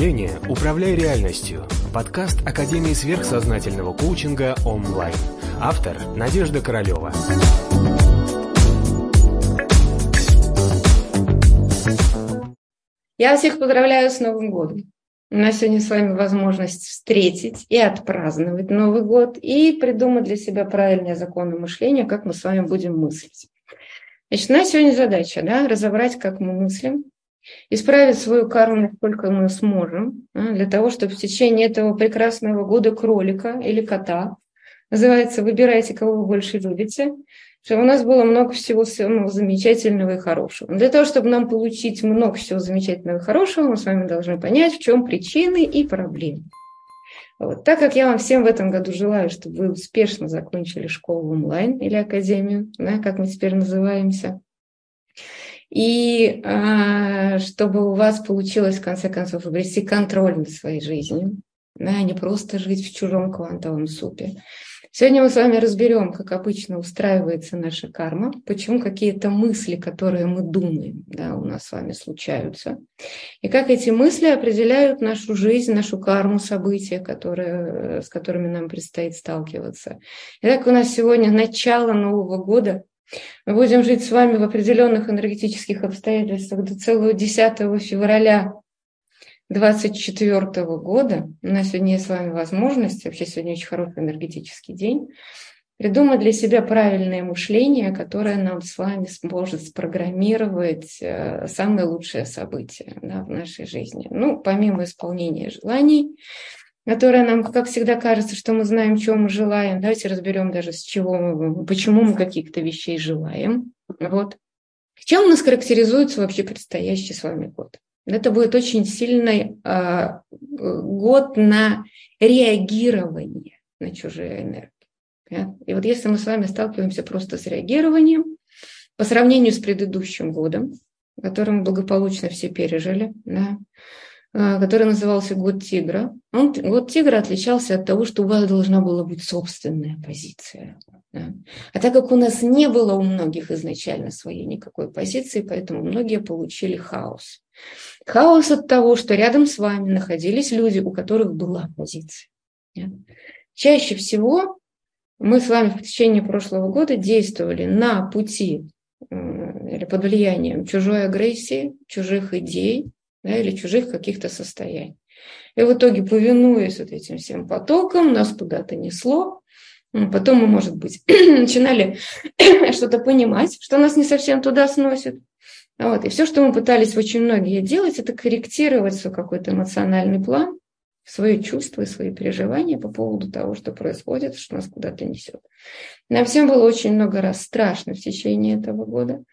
мышления «Управляй реальностью» – подкаст Академии сверхсознательного коучинга онлайн. Автор – Надежда Королева. Я всех поздравляю с Новым годом. У нас сегодня с вами возможность встретить и отпраздновать Новый год и придумать для себя правильные законы мышления, как мы с вами будем мыслить. Значит, у нас сегодня задача да, разобрать, как мы мыслим, исправить свою карму, насколько мы сможем, для того, чтобы в течение этого прекрасного года кролика или кота, называется «Выбирайте, кого вы больше любите», чтобы у нас было много всего самого замечательного и хорошего. Для того, чтобы нам получить много всего замечательного и хорошего, мы с вами должны понять, в чем причины и проблемы. Вот. Так как я вам всем в этом году желаю, чтобы вы успешно закончили школу онлайн или академию, да, как мы теперь называемся, и а, чтобы у вас получилось, в конце концов, обрести контроль над своей жизнью, да, а не просто жить в чужом квантовом супе. Сегодня мы с вами разберем, как обычно устраивается наша карма, почему какие-то мысли, которые мы думаем, да, у нас с вами случаются, и как эти мысли определяют нашу жизнь, нашу карму, события, которые, с которыми нам предстоит сталкиваться. Итак, у нас сегодня начало Нового года, мы будем жить с вами в определенных энергетических обстоятельствах до целого 10 февраля 2024 года. У нас сегодня есть с вами возможность, вообще сегодня очень хороший энергетический день, придумать для себя правильное мышление, которое нам с вами сможет спрограммировать э, самые лучшие события да, в нашей жизни. Ну, помимо исполнения желаний, которая нам, как всегда, кажется, что мы знаем, чего мы желаем. Давайте разберем даже, с чего мы, почему мы каких-то вещей желаем. Вот. Чем у нас характеризуется вообще предстоящий с вами год? Это будет очень сильный э, год на реагирование на чужие энергии. И вот если мы с вами сталкиваемся просто с реагированием, по сравнению с предыдущим годом, который мы благополучно все пережили, да, Э, который назывался «Год тигра». Он, «Год тигра» отличался от того, что у вас должна была быть собственная позиция. Да? А так как у нас не было у многих изначально своей никакой позиции, поэтому многие получили хаос. Хаос от того, что рядом с вами находились люди, у которых была позиция. Да? Чаще всего мы с вами в течение прошлого года действовали на пути или под влиянием чужой агрессии, чужих идей, да, или чужих каких-то состояний. И в итоге, повинуясь вот этим всем потокам, нас куда-то несло. Потом мы, может быть, начинали что-то понимать, что нас не совсем туда сносит. Вот. И все, что мы пытались очень многие делать, это корректировать свой какой-то эмоциональный план, свои чувства свои переживания по поводу того, что происходит, что нас куда-то несет. Нам всем было очень много раз страшно в течение этого года.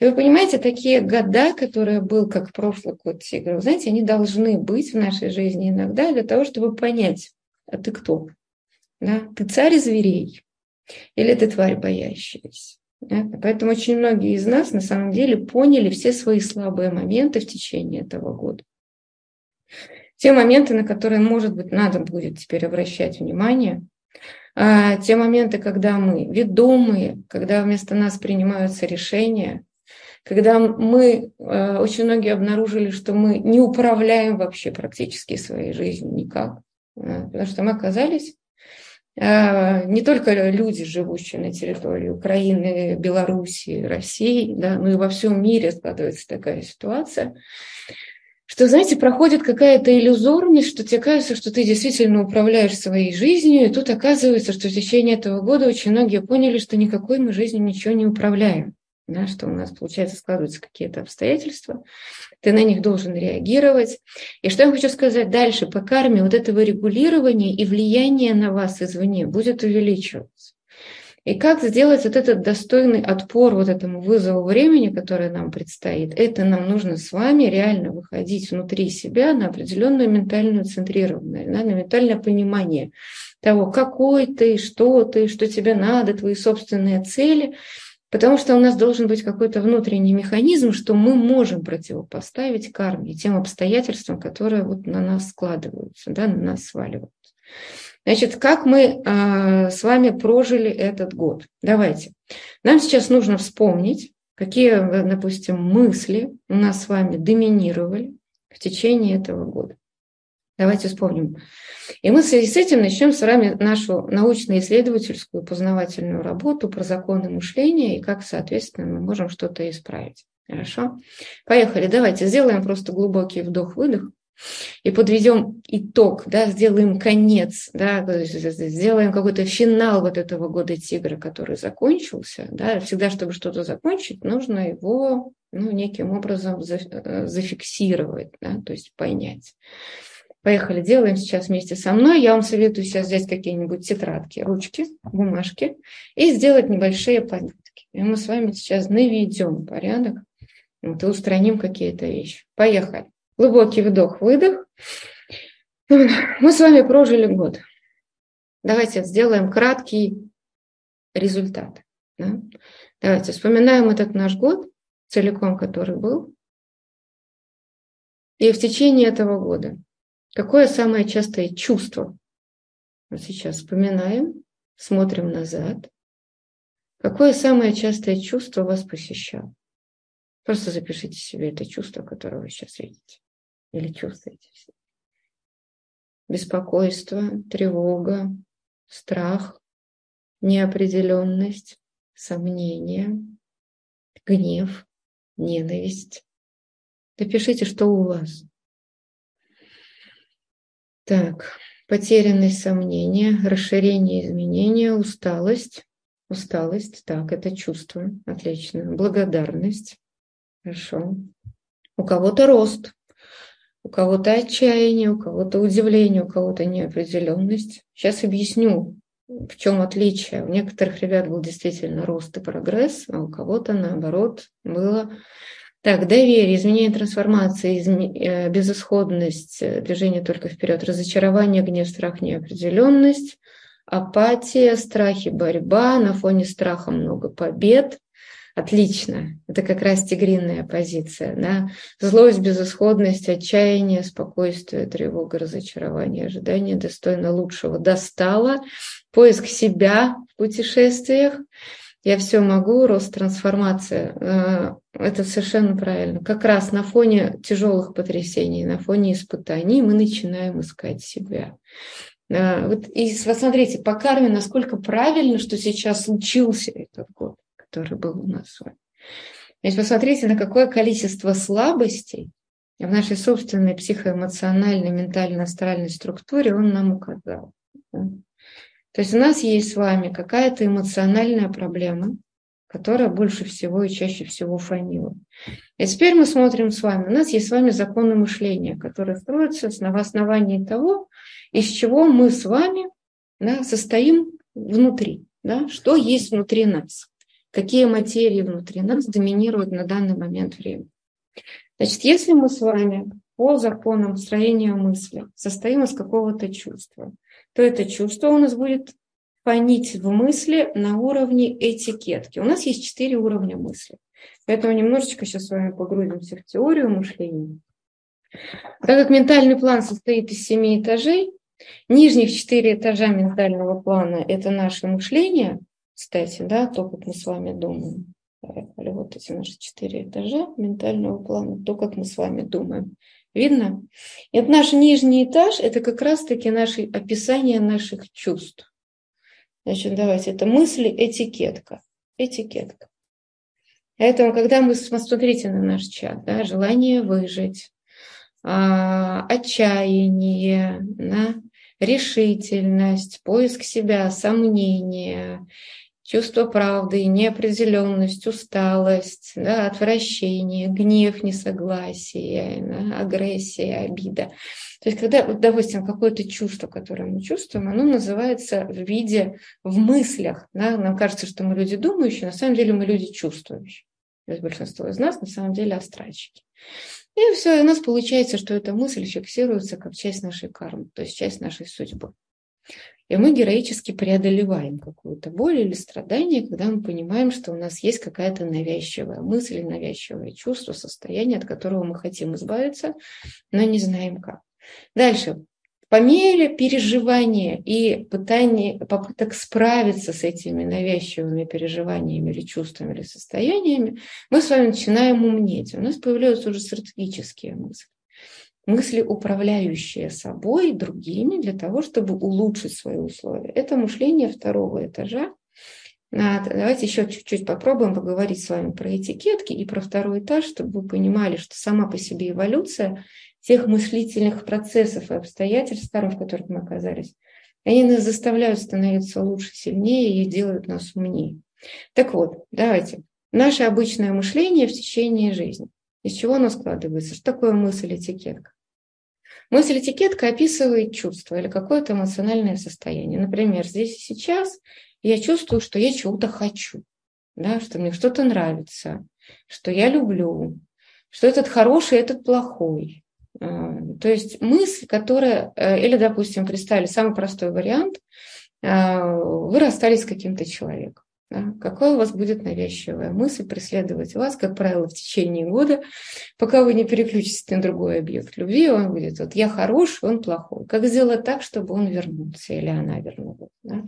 И вы понимаете, такие года, которые был как прошлый год тигра, вы знаете, они должны быть в нашей жизни иногда для того, чтобы понять, а ты кто? Да? Ты царь зверей или ты тварь боящаяся? Поэтому очень многие из нас на самом деле поняли все свои слабые моменты в течение этого года те моменты, на которые, может быть, надо будет теперь обращать внимание, а, те моменты, когда мы ведомые, когда вместо нас принимаются решения, когда мы, а, очень многие обнаружили, что мы не управляем вообще практически своей жизнью никак, а, потому что мы оказались не только люди, живущие на территории Украины, Белоруссии, России, да, но и во всем мире складывается такая ситуация, что, знаете, проходит какая-то иллюзорность, что тебе кажется, что ты действительно управляешь своей жизнью, и тут оказывается, что в течение этого года очень многие поняли, что никакой мы жизнью ничего не управляем, да, что у нас, получается, складываются какие-то обстоятельства, ты на них должен реагировать. И что я хочу сказать дальше, по карме вот этого регулирования и влияния на вас извне будет увеличиваться. И как сделать вот этот достойный отпор вот этому вызову времени, который нам предстоит, это нам нужно с вами реально выходить внутри себя на определенную ментальную центрированность, на ментальное понимание того, какой ты, что ты, что тебе надо, твои собственные цели, потому что у нас должен быть какой-то внутренний механизм, что мы можем противопоставить карме, тем обстоятельствам, которые вот на нас складываются, да, на нас сваливаются. Значит, как мы э, с вами прожили этот год? Давайте. Нам сейчас нужно вспомнить, какие, допустим, мысли у нас с вами доминировали в течение этого года. Давайте вспомним. И мы в связи с этим начнем с вами нашу научно-исследовательскую познавательную работу про законы мышления и как, соответственно, мы можем что-то исправить. Хорошо? Поехали. Давайте сделаем просто глубокий вдох-выдох и подведем итог, да, сделаем конец, да, сделаем какой-то финал вот этого года тигра, который закончился. Да. Всегда, чтобы что-то закончить, нужно его ну, неким образом э, зафиксировать, да, то есть понять. Поехали, делаем сейчас вместе со мной. Я вам советую сейчас взять какие-нибудь тетрадки, ручки, бумажки и сделать небольшие пометки. И мы с вами сейчас наведем порядок вот, и устраним какие-то вещи. Поехали. Глубокий вдох, выдох. Мы с вами прожили год. Давайте сделаем краткий результат. Да? Давайте вспоминаем этот наш год, целиком который был. И в течение этого года Какое самое частое чувство? Вот сейчас вспоминаем, смотрим назад. Какое самое частое чувство вас посещало? Просто запишите себе это чувство, которое вы сейчас видите или чувствуете. Беспокойство, тревога, страх, неопределенность, сомнение, гнев, ненависть. Допишите, что у вас – так, потерянность, сомнения, расширение, изменения, усталость. Усталость, так, это чувство, отлично. Благодарность, хорошо. У кого-то рост, у кого-то отчаяние, у кого-то удивление, у кого-то неопределенность. Сейчас объясню, в чем отличие. У некоторых ребят был действительно рост и прогресс, а у кого-то, наоборот, было так, доверие, изменение трансформации, изме... Э, безысходность, э, движение только вперед, разочарование, гнев, страх, неопределенность, апатия, страхи, борьба, на фоне страха много побед. Отлично. Это как раз тигринная позиция. Да? Злость, безысходность, отчаяние, спокойствие, тревога, разочарование, ожидание достойно лучшего. Достало. Поиск себя в путешествиях я все могу, рост, трансформация. Э, это совершенно правильно. Как раз на фоне тяжелых потрясений, на фоне испытаний мы начинаем искать себя. Э, вот, и посмотрите, по карме, насколько правильно, что сейчас случился этот год, который был у нас с вами. Ведь посмотрите, на какое количество слабостей в нашей собственной психоэмоциональной, ментально-астральной структуре он нам указал. То есть у нас есть с вами какая-то эмоциональная проблема, которая больше всего и чаще всего фонила. И теперь мы смотрим с вами. У нас есть с вами законы мышления, которые строятся на основании того, из чего мы с вами да, состоим внутри. Да, что есть внутри нас, какие материи внутри нас доминируют на данный момент времени. Значит, если мы с вами по законам строения мысли состоим из какого-то чувства, то это чувство у нас будет фонить в мысли на уровне этикетки. У нас есть четыре уровня мысли. Поэтому немножечко сейчас с вами погрузимся в теорию мышления. Так как ментальный план состоит из семи этажей, нижних четыре этажа ментального плана – это наше мышление, кстати, да, то, как мы с вами думаем. Поехали, вот эти наши четыре этажа ментального плана, то, как мы с вами думаем. Видно? И вот наш нижний этаж – это как раз-таки наше описание наших чувств. Значит, давайте, это мысли, этикетка. Этикетка. Поэтому, когда мы, смотрите на наш чат, да, желание выжить, а, отчаяние, да, решительность, поиск себя, сомнения, чувство правды, неопределенность, усталость, да, отвращение, гнев, несогласие, да, агрессия, обида. То есть, когда, вот, допустим, какое-то чувство, которое мы чувствуем, оно называется в виде, в мыслях. Да? Нам кажется, что мы люди думающие, на самом деле мы люди чувствующие. То есть большинство из нас на самом деле астральщики. И все, у нас получается, что эта мысль фиксируется как часть нашей кармы, то есть часть нашей судьбы. И мы героически преодолеваем какую-то боль или страдание, когда мы понимаем, что у нас есть какая-то навязчивая мысль, навязчивое чувство, состояние, от которого мы хотим избавиться, но не знаем как. Дальше. По мере переживания и пытания, попыток справиться с этими навязчивыми переживаниями или чувствами или состояниями, мы с вами начинаем умнеть. У нас появляются уже стратегические мысли. Мысли, управляющие собой, другими, для того, чтобы улучшить свои условия. Это мышление второго этажа. Давайте еще чуть-чуть попробуем поговорить с вами про этикетки и про второй этаж, чтобы вы понимали, что сама по себе эволюция тех мыслительных процессов и обстоятельств, в которых мы оказались, они нас заставляют становиться лучше, сильнее и делают нас умнее. Так вот, давайте. Наше обычное мышление в течение жизни. Из чего оно складывается? Что такое мысль-этикетка? Мысль-этикетка описывает чувство или какое-то эмоциональное состояние. Например, здесь и сейчас я чувствую, что я чего-то хочу, да, что мне что-то нравится, что я люблю, что этот хороший, этот плохой. А, то есть мысль, которая, э, или, допустим, представили самый простой вариант, а, вы расстались с каким-то человеком. Да? Какая у вас будет навязчивая мысль преследовать вас, как правило, в течение года, пока вы не переключитесь на другой объект любви, он будет вот я хороший, он плохой. Как сделать так, чтобы он вернулся или она вернулась? Да?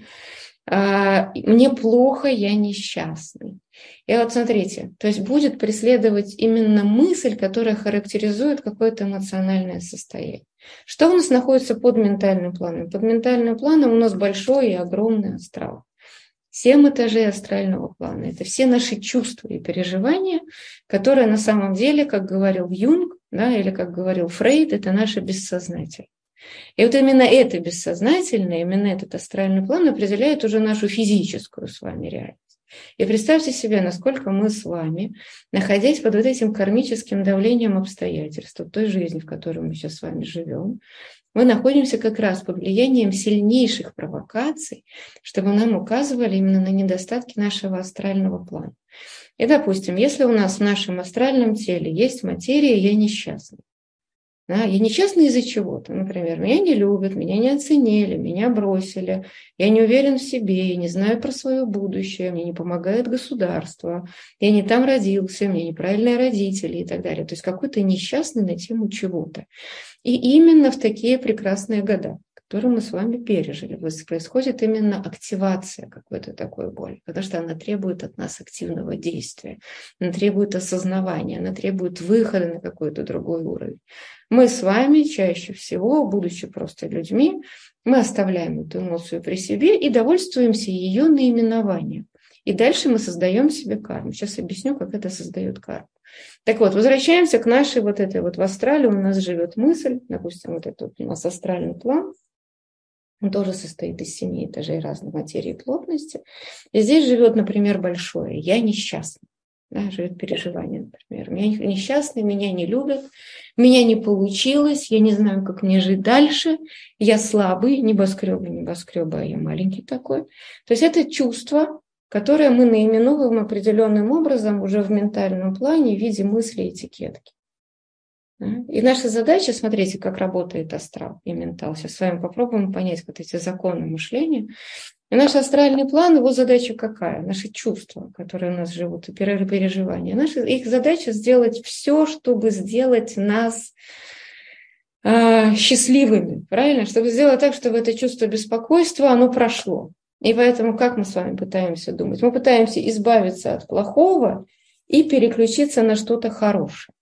А, мне плохо, я несчастный. И вот смотрите, то есть будет преследовать именно мысль, которая характеризует какое-то эмоциональное состояние. Что у нас находится под ментальным планом? Под ментальным планом у нас большой и огромный астрал. Семь этажей астрального плана. Это все наши чувства и переживания, которые на самом деле, как говорил Юнг, да, или как говорил Фрейд, это наше бессознательное. И вот именно это бессознательное, именно этот астральный план определяет уже нашу физическую с вами реальность. И представьте себе, насколько мы с вами, находясь под вот этим кармическим давлением обстоятельств, той жизни, в которой мы сейчас с вами живем, мы находимся как раз под влиянием сильнейших провокаций, чтобы нам указывали именно на недостатки нашего астрального плана. И, допустим, если у нас в нашем астральном теле есть материя, я несчастна. Да, я несчастна из-за чего-то. Например, меня не любят, меня не оценили, меня бросили, я не уверен в себе, я не знаю про свое будущее, мне не помогает государство, я не там родился, мне неправильные родители и так далее. То есть какой-то несчастный на тему чего-то. И именно в такие прекрасные года, которые мы с вами пережили, происходит именно активация какой-то такой боли, потому что она требует от нас активного действия, она требует осознавания, она требует выхода на какой-то другой уровень. Мы с вами чаще всего, будучи просто людьми, мы оставляем эту эмоцию при себе и довольствуемся ее наименованием. И дальше мы создаем себе карму. Сейчас объясню, как это создает карму. Так вот, возвращаемся к нашей вот этой вот в астрале у нас живет мысль, допустим, вот этот у нас астральный план, он тоже состоит из семи этажей разной материи и плотности. И здесь живет, например, большое «я несчастный». Да, живет переживание, например. Меня несчастный, меня не любят, меня не получилось, я не знаю, как мне жить дальше, я слабый, небоскребы, небоскребы, а я маленький такой. То есть это чувство, которое мы наименовываем определенным образом уже в ментальном плане в виде мысли этикетки. И наша задача, смотрите, как работает астрал и ментал. Сейчас с вами попробуем понять вот эти законы мышления. И наш астральный план, его задача какая? Наши чувства, которые у нас живут, и переживания. Наша, их задача сделать все, чтобы сделать нас э, счастливыми, правильно? Чтобы сделать так, чтобы это чувство беспокойства, оно прошло. И поэтому как мы с вами пытаемся думать? Мы пытаемся избавиться от плохого и переключиться на что-то хорошее.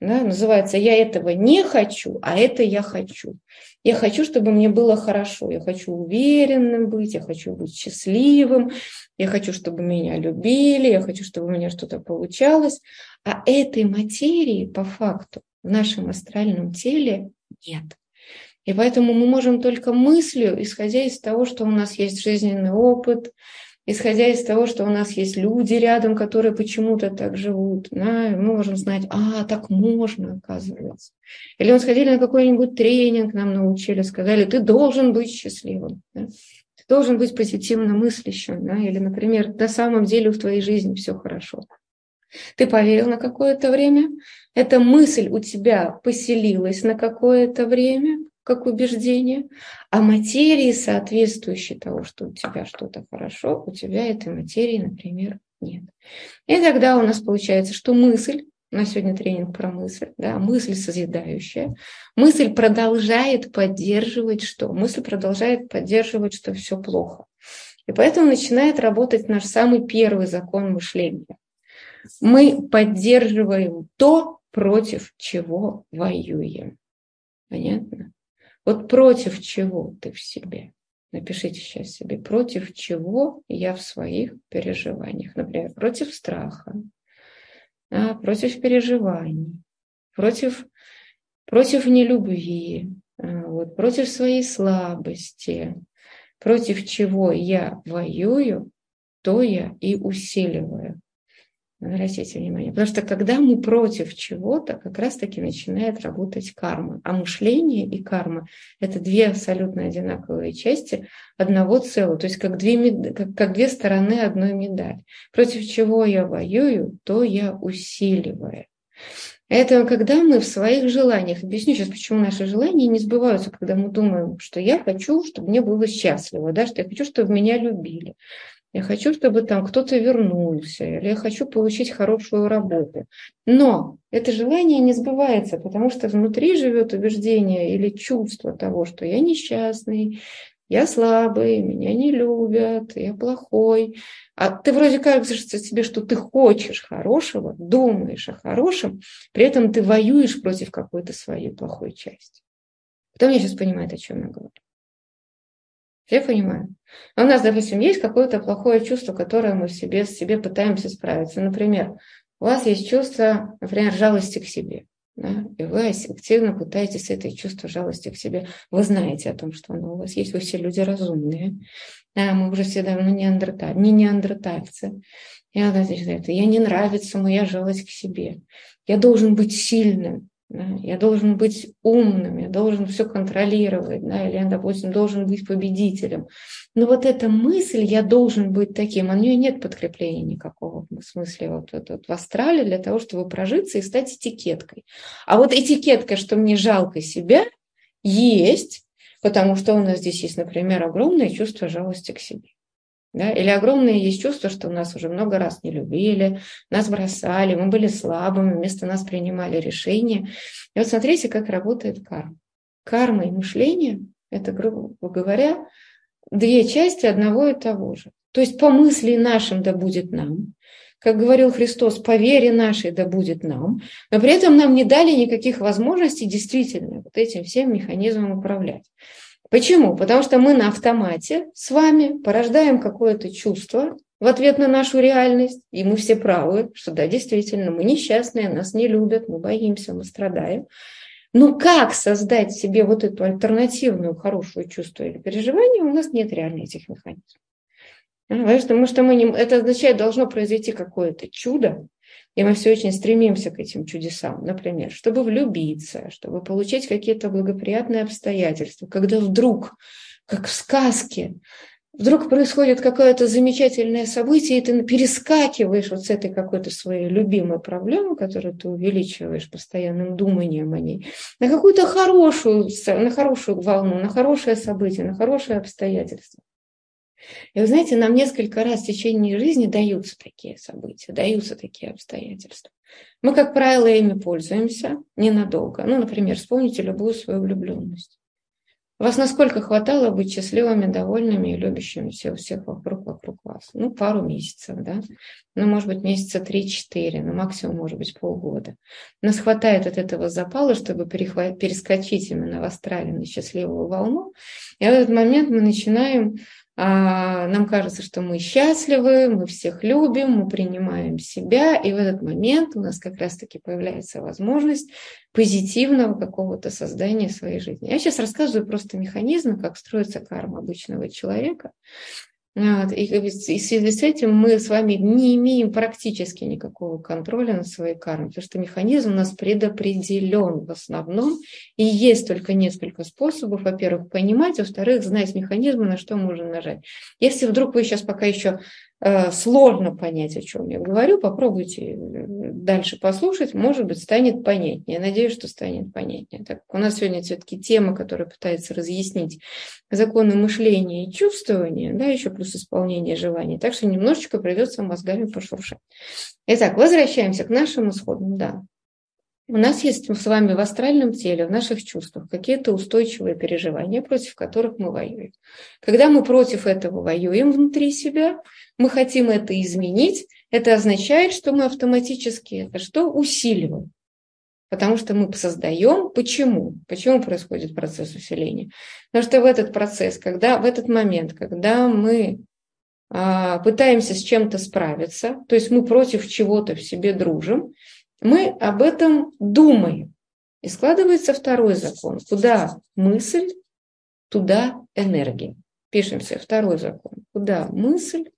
Да, называется «я этого не хочу, а это я хочу». Я хочу, чтобы мне было хорошо, я хочу уверенным быть, я хочу быть счастливым, я хочу, чтобы меня любили, я хочу, чтобы у меня что-то получалось. А этой материи по факту в нашем астральном теле нет. И поэтому мы можем только мыслью, исходя из того, что у нас есть жизненный опыт, исходя из того, что у нас есть люди рядом, которые почему-то так живут, да, мы можем знать, а, так можно, оказывается. Или мы сходили на какой-нибудь тренинг, нам научили, сказали, ты должен быть счастливым, да? ты должен быть позитивно мыслящим, да? или, например, на самом деле в твоей жизни все хорошо. Ты поверил на какое-то время, эта мысль у тебя поселилась на какое-то время, как убеждение, а материи, соответствующей того, что у тебя что-то хорошо, у тебя этой материи, например, нет. И тогда у нас получается, что мысль, у нас сегодня тренинг про мысль, да, мысль созидающая, мысль продолжает поддерживать что? Мысль продолжает поддерживать, что все плохо. И поэтому начинает работать наш самый первый закон мышления. Мы поддерживаем то, против чего воюем. Понятно? Вот против чего ты в себе? Напишите сейчас себе, против чего я в своих переживаниях. Например, против страха, а, против переживаний, против, против нелюбви, а, вот, против своей слабости, против чего я воюю, то я и усиливаю. Обратите внимание. Потому что когда мы против чего-то, как раз-таки начинает работать карма. А мышление и карма – это две абсолютно одинаковые части одного целого. То есть как две, как, как две стороны одной медали. Против чего я воюю, то я усиливаю. Это когда мы в своих желаниях, объясню сейчас, почему наши желания не сбываются, когда мы думаем, что я хочу, чтобы мне было счастливо, да, что я хочу, чтобы меня любили, я хочу, чтобы там кто-то вернулся, или я хочу получить хорошую работу. Но это желание не сбывается, потому что внутри живет убеждение или чувство того, что я несчастный, я слабый, меня не любят, я плохой. А ты вроде кажется тебе, что ты хочешь хорошего, думаешь о хорошем, при этом ты воюешь против какой-то своей плохой части. Кто мне сейчас понимает, о чем я говорю? Все понимают? у нас, допустим, есть какое-то плохое чувство, которое мы в себе, с себе пытаемся справиться. Например, у вас есть чувство, например, жалости к себе. Да? И вы активно пытаетесь это чувство жалости к себе. Вы знаете о том, что оно у вас есть. Вы все люди разумные. Да, мы уже все давно неандерталь, не неандертальцы. Я, это, я не нравится моя жалость к себе. Я должен быть сильным. Да? Я должен быть умным, я должен все контролировать, да? или я, допустим, должен быть победителем. Но вот эта мысль, я должен быть таким, у нее нет подкрепления никакого в смысле вот, вот, вот в астрале для того, чтобы прожиться и стать этикеткой. А вот этикетка, что мне жалко себя, есть, потому что у нас здесь есть, например, огромное чувство жалости к себе. Да? Или огромное есть чувство, что нас уже много раз не любили, нас бросали, мы были слабыми, вместо нас принимали решения. И вот смотрите, как работает карма. Карма и мышление – это, грубо говоря, две части одного и того же. То есть по мысли нашим да будет нам, как говорил Христос, по вере нашей да будет нам, но при этом нам не дали никаких возможностей действительно вот этим всем механизмом управлять. Почему? Потому что мы на автомате с вами порождаем какое-то чувство в ответ на нашу реальность, и мы все правы, что да, действительно, мы несчастные, нас не любят, мы боимся, мы страдаем. Но как создать себе вот эту альтернативную хорошую чувство или переживание, у нас нет реально этих механизмов. Потому что мы не, это означает, должно произойти какое-то чудо, и мы все очень стремимся к этим чудесам, например, чтобы влюбиться, чтобы получить какие-то благоприятные обстоятельства, когда вдруг, как в сказке, вдруг происходит какое-то замечательное событие, и ты перескакиваешь вот с этой какой-то своей любимой проблемой, которую ты увеличиваешь постоянным думанием о ней, на какую-то хорошую, на хорошую волну, на хорошее событие, на хорошее обстоятельство. И вы знаете, нам несколько раз в течение жизни даются такие события, даются такие обстоятельства. Мы, как правило, ими пользуемся ненадолго. Ну, например, вспомните любую свою влюбленность. Вас насколько хватало быть счастливыми, довольными и любящими всех, всех вокруг, вокруг вас? Ну, пару месяцев, да? Ну, может быть, месяца три-четыре, ну, максимум, может быть, полгода. Нас хватает от этого запала, чтобы перескочить именно в астрале на счастливую волну. И в этот момент мы начинаем нам кажется, что мы счастливы, мы всех любим, мы принимаем себя, и в этот момент у нас как раз-таки появляется возможность позитивного какого-то создания своей жизни. Я сейчас рассказываю просто механизмы, как строится карма обычного человека. Вот. И, и в связи с этим мы с вами не имеем практически никакого контроля над своей кармой, потому что механизм у нас предопределен в основном, и есть только несколько способов, во-первых, понимать, во-вторых, знать механизмы, на что можно нажать. Если вдруг вы сейчас пока еще сложно понять, о чем я говорю, попробуйте э, дальше послушать, может быть, станет понятнее. Надеюсь, что станет понятнее. Так у нас сегодня все-таки тема, которая пытается разъяснить законы мышления и чувствования, да, еще плюс исполнение желаний. Так что немножечко придется мозгами пошуршать. Итак, возвращаемся к нашим исходам. Да, у нас есть с вами в астральном теле, в наших чувствах какие-то устойчивые переживания, против которых мы воюем. Когда мы против этого воюем внутри себя, мы хотим это изменить, это означает, что мы автоматически это что? Усиливаем. Потому что мы создаем. Почему? Почему происходит процесс усиления? Потому что в этот процесс, когда в этот момент, когда мы а, пытаемся с чем-то справиться, то есть мы против чего-то в себе дружим, мы об этом думаем. И складывается второй закон. Куда мысль, туда энергия. Пишем себе второй закон. Куда мысль,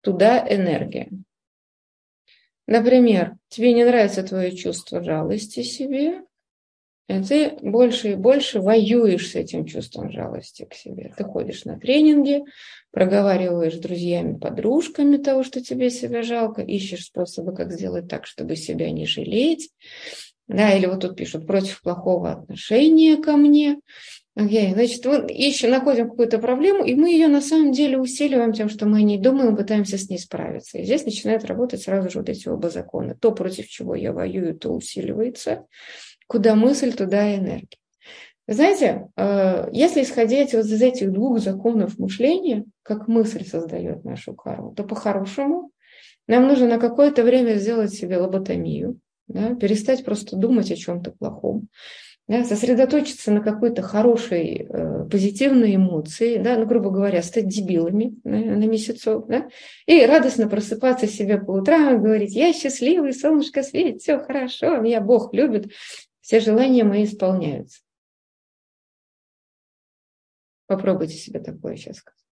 туда энергия. Например, тебе не нравится твое чувство жалости себе, и ты больше и больше воюешь с этим чувством жалости к себе. Ты ходишь на тренинги, проговариваешь с друзьями, подружками того, что тебе себя жалко, ищешь способы, как сделать так, чтобы себя не жалеть. Да, или вот тут пишут против плохого отношения ко мне. Okay. Значит, мы ищем, находим какую-то проблему, и мы ее на самом деле усиливаем тем, что мы о ней думаем, пытаемся с ней справиться. И здесь начинают работать сразу же вот эти оба закона. То, против чего я воюю, то усиливается. Куда мысль, туда энергия. Знаете, э, если исходить вот из этих двух законов мышления, как мысль создает нашу карму, то по-хорошему нам нужно на какое-то время сделать себе лоботомию, да, перестать просто думать о чем-то плохом, да, сосредоточиться на какой-то хорошей, э, позитивной эмоции, да, ну, грубо говоря, стать дебилами на, на месяцок, да, и радостно просыпаться себе по утрам и говорить, я счастливый, солнышко светит, все хорошо, меня Бог любит, все желания мои исполняются. Попробуйте себе такое сейчас сказать.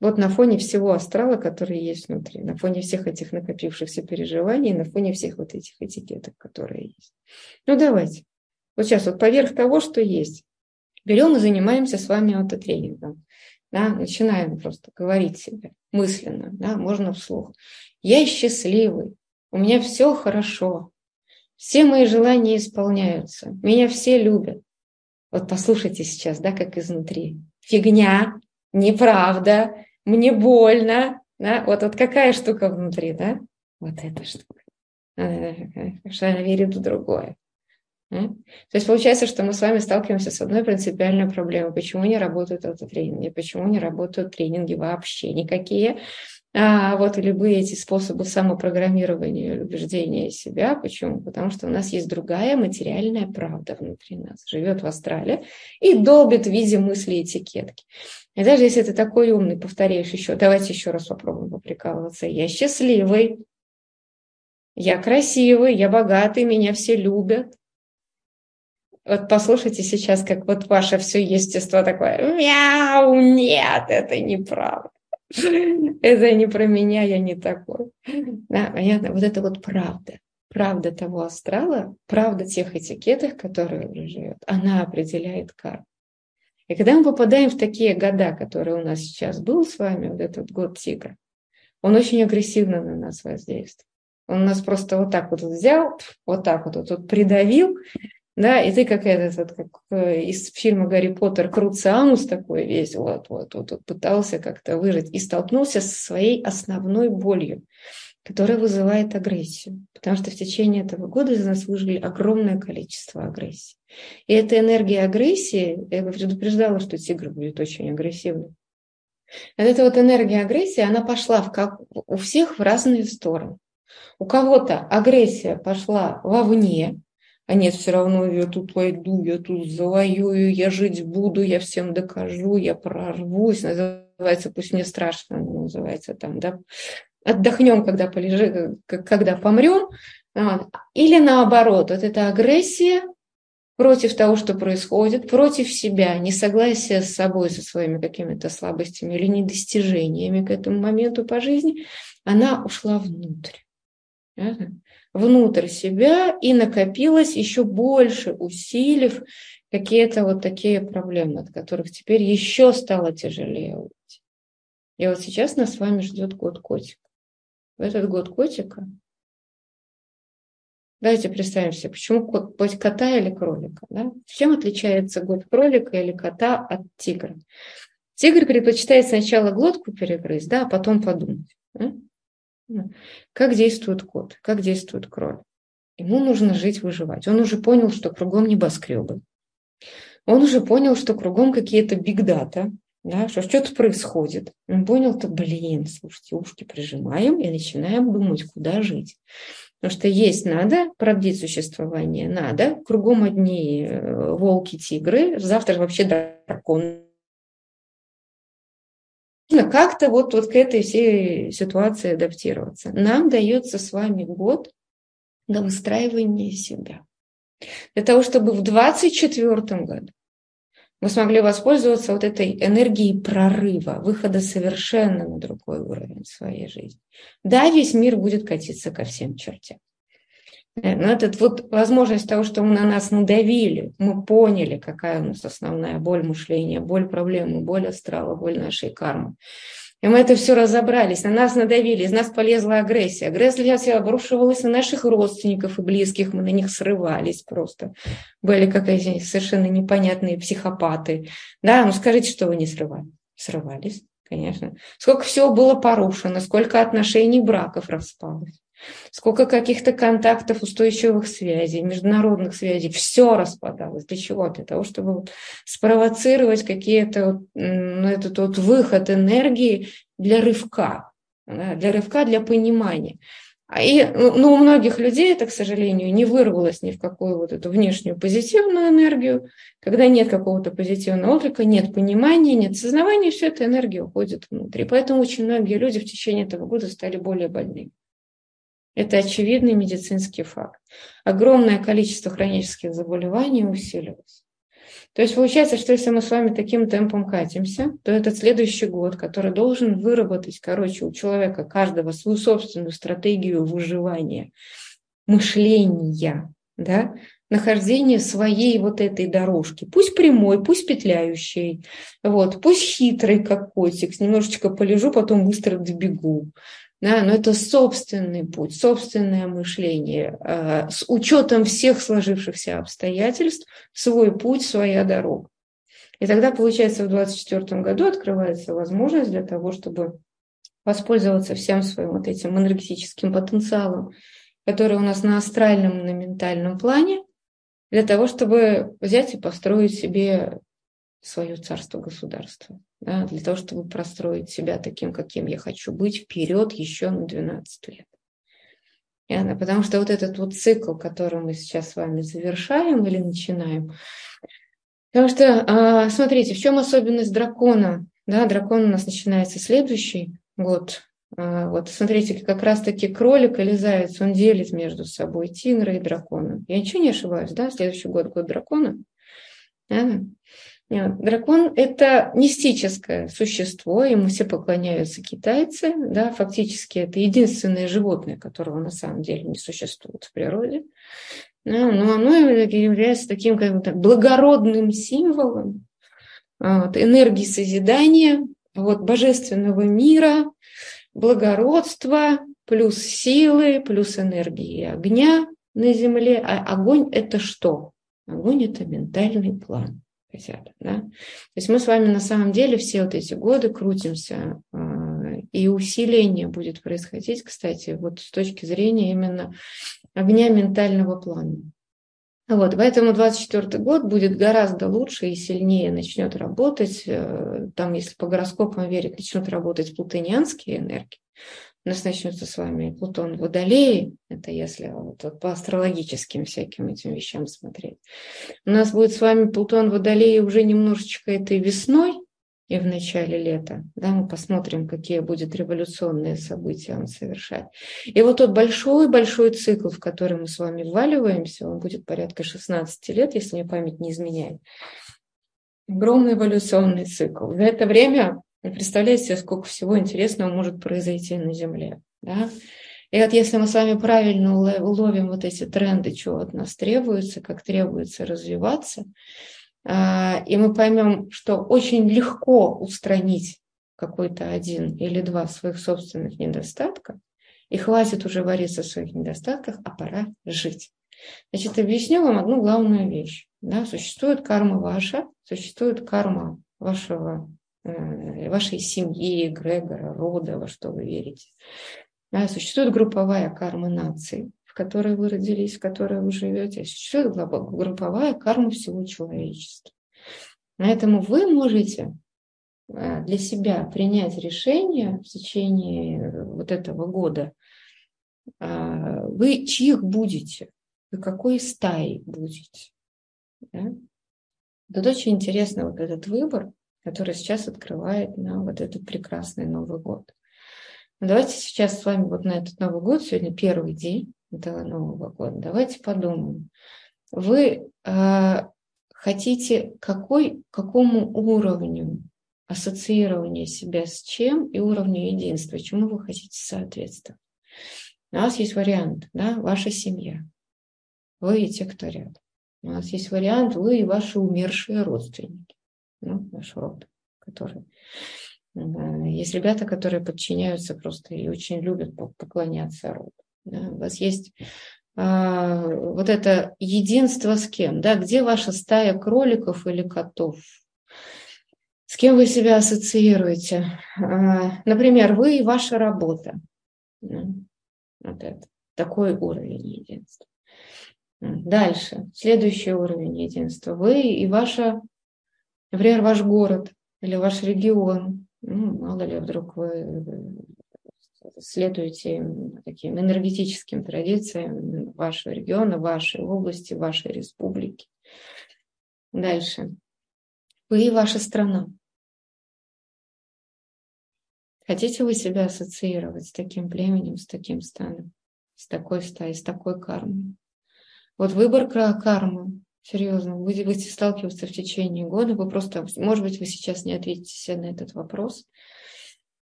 Вот на фоне всего астрала, который есть внутри, на фоне всех этих накопившихся переживаний, на фоне всех вот этих этикеток, которые есть. Ну давайте. Вот сейчас вот поверх того, что есть, берем и занимаемся с вами аутотренингом. Да, начинаем просто говорить себе мысленно, да, можно вслух. Я счастливый, у меня все хорошо, все мои желания исполняются, меня все любят. Вот послушайте сейчас, да, как изнутри. Фигня, неправда, мне больно. Да? Вот, вот какая штука внутри, да? Вот эта штука. Что она верит в другое. То есть получается, что мы с вами сталкиваемся с одной принципиальной проблемой. Почему не работают автотренинги? Почему не работают тренинги вообще никакие? А вот любые эти способы самопрограммирования убеждения себя. Почему? Потому что у нас есть другая материальная правда внутри нас. Живет в астрале и долбит в виде мысли этикетки. И даже если ты такой умный, повторяешь еще, давайте еще раз попробуем поприкалываться. Я счастливый, я красивый, я богатый, меня все любят. Вот послушайте сейчас, как вот ваше все естество такое, мяу, нет, это неправда. Это не про меня, я не такой. Да, понятно? Вот это вот правда. Правда того астрала, правда тех этикетов, которые уже живет, она определяет карму. И когда мы попадаем в такие года, которые у нас сейчас был с вами, вот этот год тигра, он очень агрессивно на нас воздействует. Он нас просто вот так вот взял, вот так вот, вот, вот придавил, да, и ты как этот, как э, из фильма Гарри Поттер, Круцианус такой весь, вот, вот, вот, вот пытался как-то выжить и столкнулся со своей основной болью, которая вызывает агрессию. Потому что в течение этого года из нас выжили огромное количество агрессии. И эта энергия агрессии, я предупреждала, что тигр будет очень агрессивным. эта вот энергия агрессии, она пошла в как, у всех в разные стороны. У кого-то агрессия пошла вовне, а нет, все равно я тут войду, я тут завоюю, я жить буду, я всем докажу, я прорвусь, называется, пусть мне страшно, называется там, да, отдохнем, когда, полежи, когда помрем, или наоборот, вот эта агрессия против того, что происходит, против себя, несогласие с собой, со своими какими-то слабостями или недостижениями к этому моменту по жизни, она ушла внутрь внутрь себя и накопилось еще больше, усилив какие-то вот такие проблемы, от которых теперь еще стало тяжелее уйти. И вот сейчас нас с вами ждет год котика. В этот год котика Давайте представим себе, почему кот, кота или кролика. Да? Чем отличается год кролика или кота от тигра? Тигр предпочитает сначала глотку перегрызть, да, а потом подумать. Да? Как действует кот, как действует кролик. Ему нужно жить, выживать. Он уже понял, что кругом небоскребы. Он уже понял, что кругом какие-то бигдата, да, что что-то происходит. Он понял, то, блин, слушайте, ушки прижимаем и начинаем думать, куда жить. Потому что есть надо, продлить существование надо. Кругом одни э, волки, тигры. Завтра вообще дракон. Как-то вот, вот к этой всей ситуации адаптироваться. Нам дается с вами год на выстраивание себя. Для того, чтобы в 2024 году мы смогли воспользоваться вот этой энергией прорыва, выхода совершенно на другой уровень своей жизни. Да, весь мир будет катиться ко всем чертям. Но это вот возможность того, что мы на нас надавили, мы поняли, какая у нас основная боль мышления, боль проблемы, боль астрала, боль нашей кармы. И мы это все разобрались, на нас надавили, из нас полезла агрессия. Агрессия обрушивалась на наших родственников и близких, мы на них срывались просто. Были какие-то совершенно непонятные психопаты. Да, ну скажите, что вы не срывали? Срывались, конечно. Сколько всего было порушено, сколько отношений браков распалось сколько каких-то контактов, устойчивых связей, международных связей, все распадалось. Для чего? Для того, чтобы вот спровоцировать какие-то, ну, этот вот выход энергии для рывка, для рывка, для понимания. А и, ну, ну, у многих людей это, к сожалению, не вырвалось ни в какую вот эту внешнюю позитивную энергию. Когда нет какого-то позитивного отклика, нет понимания, нет сознавания, все эта энергия уходит внутрь. поэтому очень многие люди в течение этого года стали более больными. Это очевидный медицинский факт. Огромное количество хронических заболеваний усилилось. То есть получается, что если мы с вами таким темпом катимся, то этот следующий год, который должен выработать, короче, у человека каждого свою собственную стратегию выживания, мышления, да, нахождение своей вот этой дорожки, пусть прямой, пусть петляющей, вот, пусть хитрый, как котик, немножечко полежу, потом быстро добегу, да, но это собственный путь, собственное мышление, э, с учетом всех сложившихся обстоятельств, свой путь, своя дорога. И тогда, получается, в 2024 году открывается возможность для того, чтобы воспользоваться всем своим вот этим энергетическим потенциалом, который у нас на астральном и на ментальном плане, для того, чтобы взять и построить себе свое царство-государство, да, для того, чтобы простроить себя таким, каким я хочу быть, вперед еще на 12 лет. И потому что вот этот вот цикл, который мы сейчас с вами завершаем или начинаем, потому что, а, смотрите, в чем особенность дракона? Да, дракон у нас начинается следующий год. А, вот смотрите, как раз-таки кролик или заяц, он делит между собой тигра и дракона. Я ничего не ошибаюсь, да? Следующий год год дракона. Да? Дракон – это мистическое существо, ему все поклоняются китайцы, да, фактически это единственное животное, которого на самом деле не существует в природе, да, но оно является таким как бы, благородным символом вот, энергии созидания, вот, божественного мира, благородства, плюс силы, плюс энергии огня на Земле. А огонь – это что? Огонь – это ментальный план хотят. Да? То есть мы с вами на самом деле все вот эти годы крутимся, а, и усиление будет происходить, кстати, вот с точки зрения именно огня ментального плана. Вот, поэтому 24 год будет гораздо лучше и сильнее начнет работать. Э, там, если по гороскопам верить, начнут работать плутонианские энергии у нас начнется с вами Плутон в Водолее, это если вот, вот по астрологическим всяким этим вещам смотреть. У нас будет с вами Плутон в Водолее уже немножечко этой весной и в начале лета. Да, мы посмотрим, какие будут революционные события он совершать. И вот тот большой-большой цикл, в который мы с вами вваливаемся, он будет порядка 16 лет, если мне память не изменяет. Огромный эволюционный цикл. За это время вы представляете сколько всего интересного может произойти на Земле. Да? И вот если мы с вами правильно уловим вот эти тренды, чего от нас требуется, как требуется развиваться, а, и мы поймем, что очень легко устранить какой-то один или два своих собственных недостатка, и хватит уже вариться в своих недостатках, а пора жить. Значит, объясню вам одну главную вещь. Да? Существует карма ваша, существует карма вашего вашей семьи, эгрегора, рода, во что вы верите. Да, существует групповая карма нации, в которой вы родились, в которой вы живете. Существует групповая карма всего человечества. Поэтому вы можете э, для себя принять решение в течение вот этого года а, вы чьих будете, вы какой стаи будете. Да? Тут очень интересно вот этот выбор, который сейчас открывает нам вот этот прекрасный Новый год. Давайте сейчас с вами вот на этот Новый год, сегодня первый день этого Нового года, давайте подумаем. Вы э, хотите какой, какому уровню ассоциирования себя с чем и уровню единства, чему вы хотите соответствовать. У нас есть вариант, да, ваша семья, вы и те, кто рядом. У нас есть вариант, вы и ваши умершие родственники, ну, наш род, который... Есть ребята, которые подчиняются просто и очень любят поклоняться роду. Да. У вас есть а, вот это единство с кем, да, где ваша стая кроликов или котов, с кем вы себя ассоциируете. А, например, вы и ваша работа. Вот это. Такой уровень единства. Дальше. Следующий уровень единства. Вы и ваша, например, ваш город или ваш регион. Ну, мало ли, вдруг вы следуете таким энергетическим традициям вашего региона, вашей области, вашей республики. Дальше. Вы и ваша страна. Хотите вы себя ассоциировать с таким племенем, с таким станом, с такой стаей, с такой кармой? Вот выбор кармы, серьезно, вы будете сталкиваться в течение года, вы просто, может быть, вы сейчас не ответите на этот вопрос,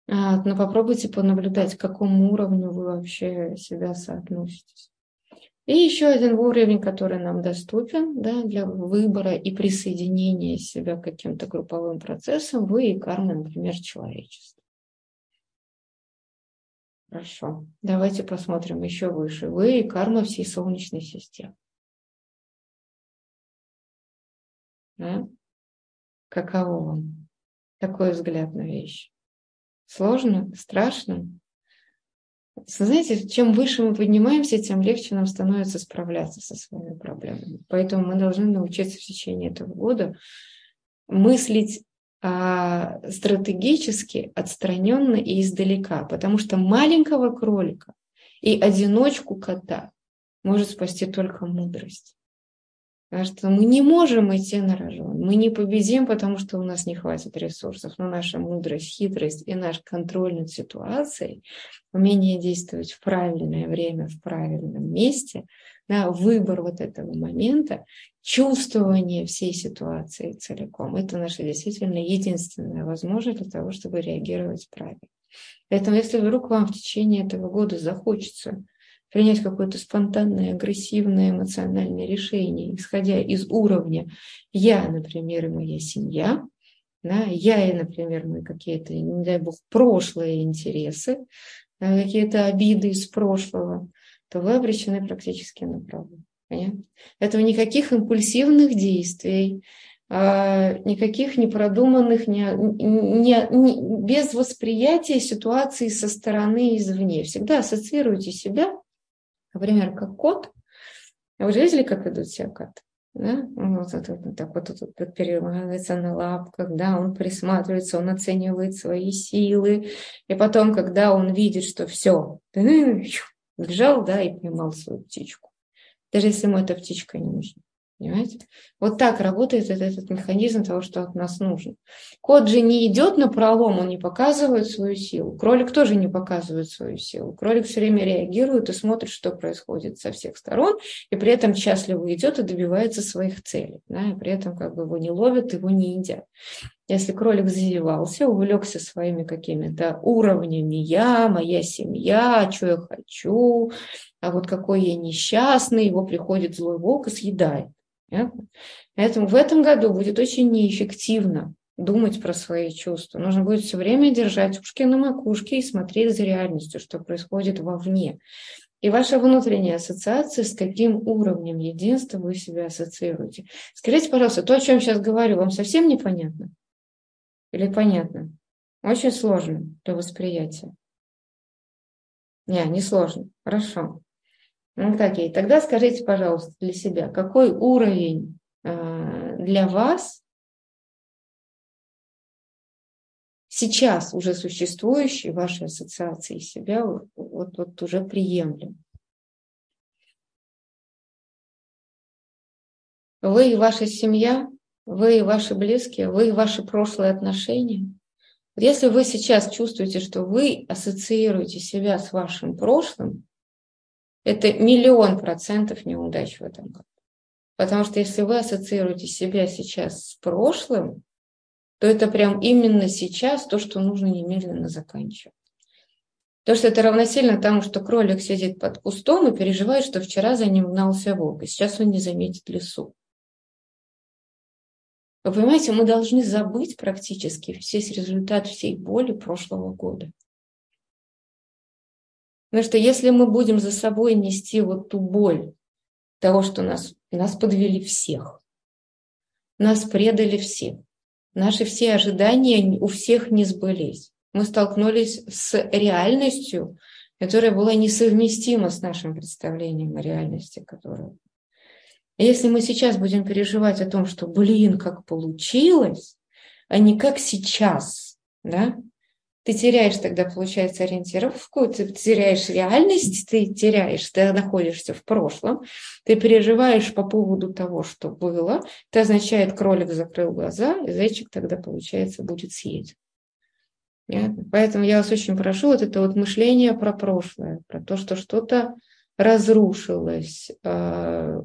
а, но попробуйте понаблюдать, к какому уровню вы вообще себя соотноситесь. И еще один уровень, который нам доступен да, для выбора и присоединения себя к каким-то групповым процессам, вы и карма, например, человечества. Хорошо. Давайте посмотрим еще выше. Вы и карма всей Солнечной системы. Да? Каково вам такой взгляд на вещи? Сложно? Страшно? Знаете, чем выше мы поднимаемся, тем легче нам становится справляться со своими проблемами. Поэтому мы должны научиться в течение этого года мыслить а, стратегически, отстраненно и издалека, потому что маленького кролика и одиночку кота может спасти только мудрость. Что мы не можем идти на рожон. Мы не победим, потому что у нас не хватит ресурсов. Но наша мудрость, хитрость и наш контроль над ситуацией, умение действовать в правильное время, в правильном месте, да, выбор вот этого момента, чувствование всей ситуации целиком, это наша действительно единственная возможность для того, чтобы реагировать правильно. Поэтому если вдруг вам в течение этого года захочется принять какое-то спонтанное, агрессивное, эмоциональное решение, исходя из уровня «я, например, и моя семья», да, я и, например, мои какие-то, не дай бог, прошлые интересы, да, какие-то обиды из прошлого, то вы обречены практически на провал. Понятно? Этого никаких импульсивных действий, а, никаких непродуманных, не, не, не, без восприятия ситуации со стороны извне. Всегда ассоциируйте себя Например, как кот. Вы же видели, как идут себя коты? Да? Вот, вот, вот, так вот, вот, вот перемагивается на лапках, да, он присматривается, он оценивает свои силы, и потом, когда он видит, что все, лежал, да, и поймал свою птичку, даже если ему эта птичка не нужна. Понимаете? Вот так работает этот, этот механизм того, что от нас нужно. Кот же не идет на пролом, он не показывает свою силу. Кролик тоже не показывает свою силу. Кролик все время реагирует и смотрит, что происходит со всех сторон, и при этом счастливо идет и добивается своих целей. Да, и при этом как бы его не ловят, его не едят. Если кролик зазевался, увлекся своими какими-то уровнями «я», «моя семья», «что я хочу», а вот какой я несчастный, его приходит злой волк и съедает. Понятно? Поэтому в этом году будет очень неэффективно думать про свои чувства. Нужно будет все время держать ушки на макушке и смотреть за реальностью, что происходит вовне. И ваша внутренняя ассоциация, с каким уровнем единства вы себя ассоциируете. Скажите, пожалуйста, то, о чем сейчас говорю, вам совсем непонятно? Или понятно? Очень сложно для восприятия. Не, не сложно. Хорошо. Ну, окей, тогда скажите, пожалуйста, для себя, какой уровень э, для вас сейчас уже существующие ваши ассоциации себя вот, вот уже приемлем. Вы и ваша семья, вы и ваши близкие, вы и ваши прошлые отношения. Если вы сейчас чувствуете, что вы ассоциируете себя с вашим прошлым, это миллион процентов неудач в этом году. Потому что если вы ассоциируете себя сейчас с прошлым, то это прям именно сейчас то, что нужно немедленно заканчивать. То, что это равносильно тому, что кролик сидит под кустом и переживает, что вчера за ним гнался волк, и сейчас он не заметит лесу. Вы понимаете, мы должны забыть практически весь результат всей боли прошлого года. Потому что если мы будем за собой нести вот ту боль того, что нас, нас подвели всех, нас предали все, наши все ожидания у всех не сбылись, мы столкнулись с реальностью, которая была несовместима с нашим представлением о реальности, которая если мы сейчас будем переживать о том, что, блин, как получилось, а не как сейчас, да, ты теряешь тогда, получается, ориентировку, ты теряешь реальность, ты теряешь, ты находишься в прошлом, ты переживаешь по поводу того, что было, это означает, кролик закрыл глаза, и зайчик тогда, получается, будет съеден. Понятно? Поэтому я вас очень прошу, вот это вот мышление про прошлое, про то, что что-то разрушилось, а,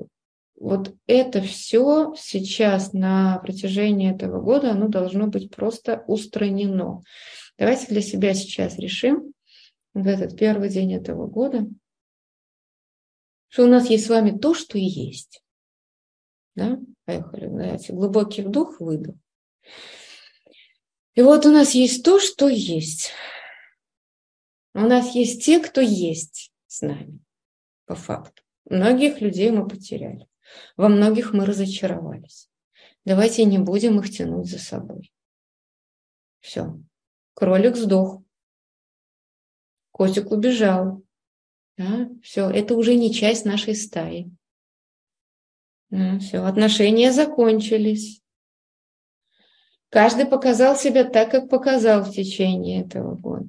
вот это все сейчас на протяжении этого года, оно должно быть просто устранено. Давайте для себя сейчас решим в этот первый день этого года, что у нас есть с вами то, что и есть. Да? Поехали. Давайте. Глубокий вдох, выдох. И вот у нас есть то, что есть. У нас есть те, кто есть с нами, по факту. Многих людей мы потеряли. Во многих мы разочаровались. Давайте не будем их тянуть за собой. Все. Кролик сдох. Котик убежал. Да? Все, это уже не часть нашей стаи. Да, все, отношения закончились. Каждый показал себя так, как показал в течение этого года.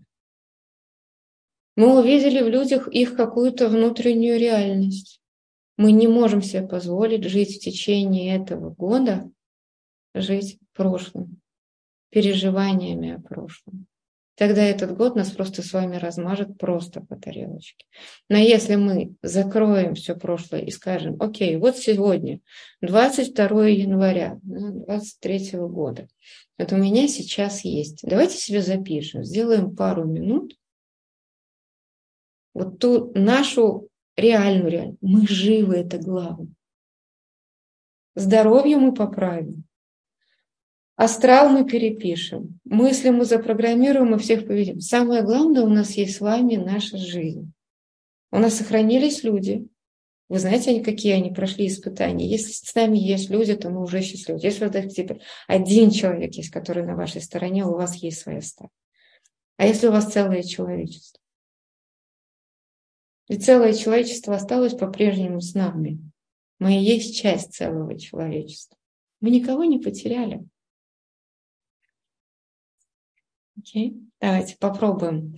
Мы увидели в людях их какую-то внутреннюю реальность. Мы не можем себе позволить жить в течение этого года, жить прошлым, переживаниями о прошлом. Тогда этот год нас просто с вами размажет просто по тарелочке. Но если мы закроем все прошлое и скажем, окей, вот сегодня, 22 января 2023 года, вот у меня сейчас есть. Давайте себе запишем, сделаем пару минут вот ту нашу реальную реальность. Мы живы, это главное. Здоровье мы поправим. Астрал мы перепишем. Мысли мы запрограммируем и всех поведем. Самое главное, у нас есть с вами наша жизнь. У нас сохранились люди. Вы знаете, они, какие они прошли испытания. Если с нами есть люди, то мы уже счастливы. Если вот типа, один человек есть, который на вашей стороне, у вас есть своя стая. А если у вас целое человечество? И целое человечество осталось по-прежнему с нами. Мы и есть часть целого человечества. Мы никого не потеряли. Окей, давайте попробуем.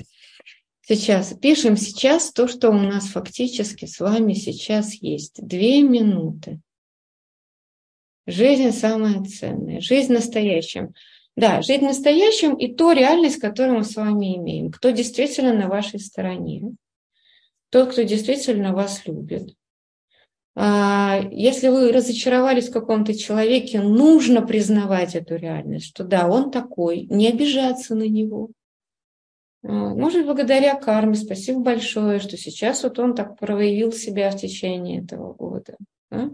Сейчас пишем сейчас то, что у нас фактически с вами сейчас есть. Две минуты. Жизнь самая ценная. Жизнь настоящим. Да, жизнь настоящим и то реальность, которую мы с вами имеем. Кто действительно на вашей стороне тот, кто действительно вас любит. А, если вы разочаровались в каком-то человеке, нужно признавать эту реальность, что да, он такой, не обижаться на него. А, может, благодаря карме, спасибо большое, что сейчас вот он так проявил себя в течение этого года. Да?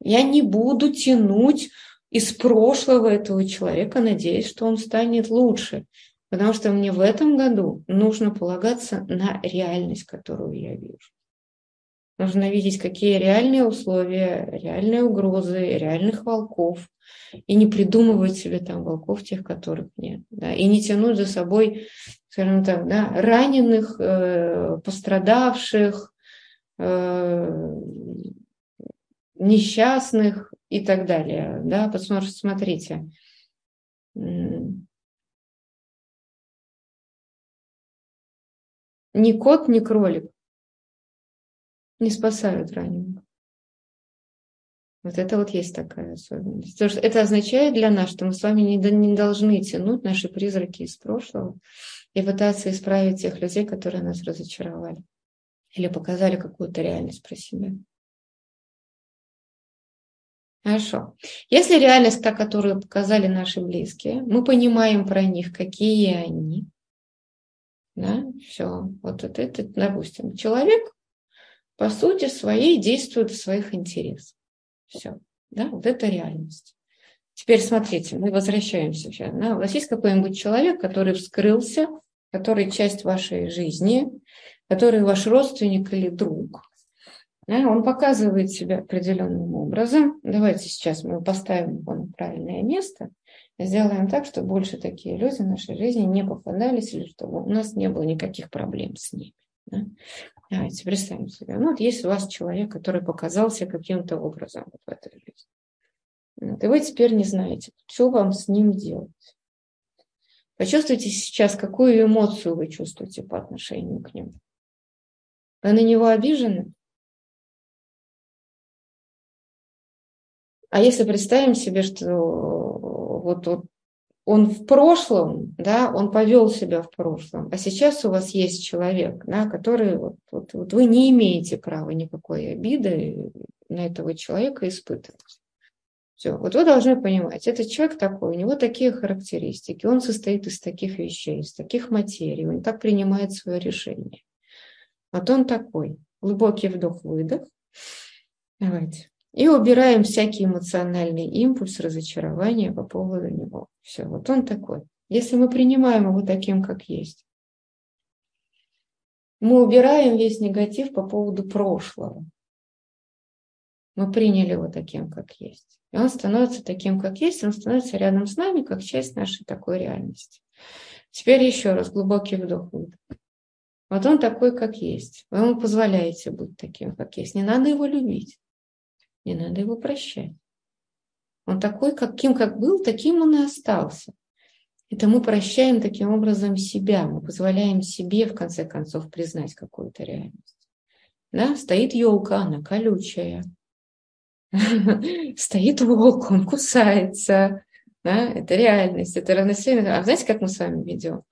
Я не буду тянуть из прошлого этого человека, надеясь, что он станет лучше. Потому что мне в этом году нужно полагаться на реальность, которую я вижу. Нужно видеть, какие реальные условия, реальные угрозы, реальных волков. И не придумывать себе там волков, тех, которых нет. Да, и не тянуть за собой, скажем так, да, раненых, э, пострадавших, э, несчастных и так далее. Да, что, смотрите, Ни кот, ни кролик не спасают раненых. Вот это вот есть такая особенность. Потому что это означает для нас, что мы с вами не, не должны тянуть наши призраки из прошлого и пытаться исправить тех людей, которые нас разочаровали или показали какую-то реальность про себя. Хорошо. Если реальность та, которую показали наши близкие, мы понимаем про них, какие они, да, все, вот это, это, допустим, человек по сути своей действует в своих интересах. Все. Да, вот это реальность. Теперь смотрите, мы возвращаемся сейчас. Да? У вас есть какой-нибудь человек, который вскрылся, который часть вашей жизни, который ваш родственник или друг. Да? Он показывает себя определенным образом. Давайте сейчас мы поставим его на правильное место, сделаем так, чтобы больше такие люди в нашей жизни не попадались, или чтобы у нас не было никаких проблем с ними. Да? Давайте представим себе. Ну, вот есть у вас человек, который показался каким-то образом вот в этой жизни. Вот, и вы теперь не знаете, что вам с ним делать. Почувствуйте сейчас, какую эмоцию вы чувствуете по отношению к нему. Вы на него обижены? А если представим себе, что вот, вот он в прошлом, да, он повел себя в прошлом, а сейчас у вас есть человек, да, который, вот, вот, вот вы не имеете права никакой обиды на этого человека испытывать. Все, вот вы должны понимать, этот человек такой, у него такие характеристики, он состоит из таких вещей, из таких материй, он так принимает свое решение. Вот он такой. Глубокий вдох-выдох. Давайте. И убираем всякий эмоциональный импульс разочарования по поводу него. Все, вот он такой. Если мы принимаем его таким, как есть, мы убираем весь негатив по поводу прошлого. Мы приняли его таким, как есть. И он становится таким, как есть, он становится рядом с нами, как часть нашей такой реальности. Теперь еще раз глубокий вдох. Вот он такой, как есть. Вы ему позволяете быть таким, как есть. Не надо его любить. Не надо его прощать. Он такой, каким как был, таким он и остался. Это мы прощаем таким образом себя, мы позволяем себе, в конце концов, признать какую-то реальность. Да, стоит елка, она колючая. Стоит волк, он кусается. Да, это реальность, это равносильно. А знаете, как мы с вами ведем?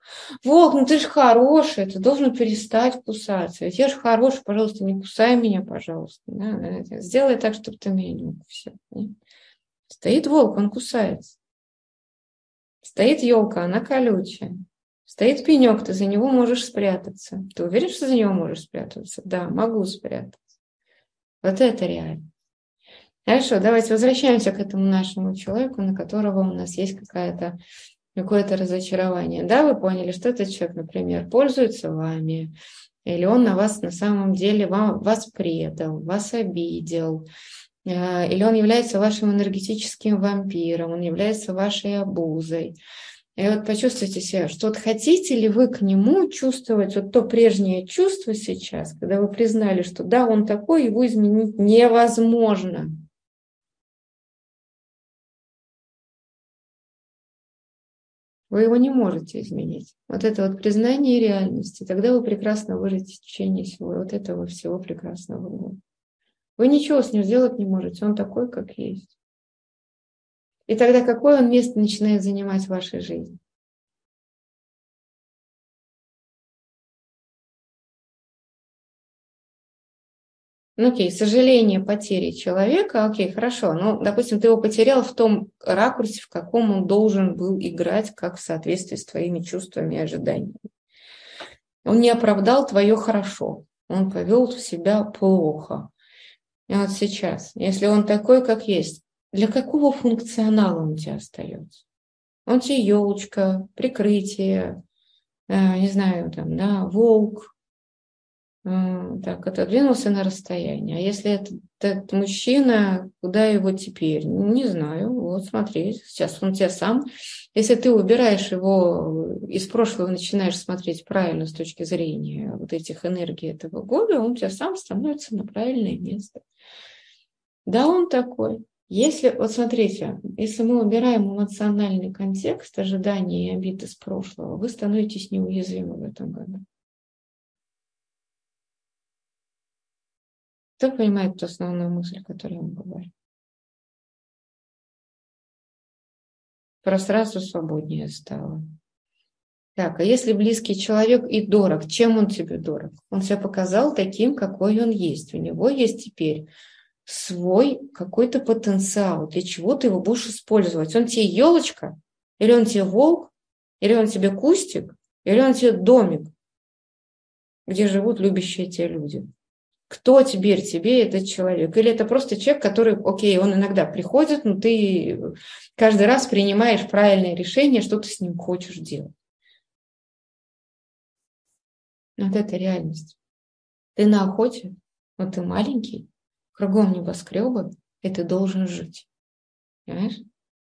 Волк, ну ты же хороший, ты должен перестать кусаться. Ведь я же хороший, пожалуйста, не кусай меня, пожалуйста. Да, сделай так, чтобы ты меня не укусил. Стоит волк, он кусается. Стоит елка, она колючая. Стоит пенек, ты за него можешь спрятаться. Ты уверен, что за него можешь спрятаться? Да, могу спрятаться. Вот это реально. Хорошо, давайте возвращаемся к этому нашему человеку, на которого у нас есть какая-то какое-то разочарование. Да, вы поняли, что этот человек, например, пользуется вами, или он на вас на самом деле вам, вас предал, вас обидел, э, или он является вашим энергетическим вампиром, он является вашей обузой. И вот почувствуйте себя, что вот хотите ли вы к нему чувствовать вот то прежнее чувство сейчас, когда вы признали, что да, он такой, его изменить невозможно. Вы его не можете изменить. Вот это вот признание реальности, тогда вы прекрасно выжите в течение всего вот этого всего прекрасного года. Вы ничего с ним сделать не можете, он такой, как есть. И тогда какое он место начинает занимать в вашей жизни? Ну, окей, сожаление потери человека, окей, хорошо, ну, допустим, ты его потерял в том ракурсе, в каком он должен был играть, как в соответствии с твоими чувствами и ожиданиями. Он не оправдал твое хорошо, он повел себя плохо. И вот сейчас, если он такой, как есть, для какого функционала он у тебя остается? Он тебе елочка, прикрытие, э, не знаю, там, да, волк, так, отодвинулся на расстояние. А если этот, этот мужчина, куда его теперь? Не знаю. Вот смотри, сейчас он тебя сам. Если ты убираешь его из прошлого, начинаешь смотреть правильно с точки зрения вот этих энергий этого года, он тебя сам становится на правильное место. Да, он такой. Если, вот смотрите, если мы убираем эмоциональный контекст, ожидания и обид из прошлого, вы становитесь неуязвимы в этом году. Кто понимает основную мысль, которую я вам говорю? Пространство свободнее стало. Так, а если близкий человек и дорог, чем он тебе дорог? Он себя показал таким, какой он есть. У него есть теперь свой какой-то потенциал. Для чего ты его будешь использовать? Он тебе елочка? Или он тебе волк? Или он тебе кустик? Или он тебе домик, где живут любящие тебя люди? Кто теперь тебе этот человек? Или это просто человек, который, окей, он иногда приходит, но ты каждый раз принимаешь правильное решение, что ты с ним хочешь делать. Вот это реальность. Ты на охоте, вот ты маленький, кругом небоскребы, и ты должен жить. Понимаешь?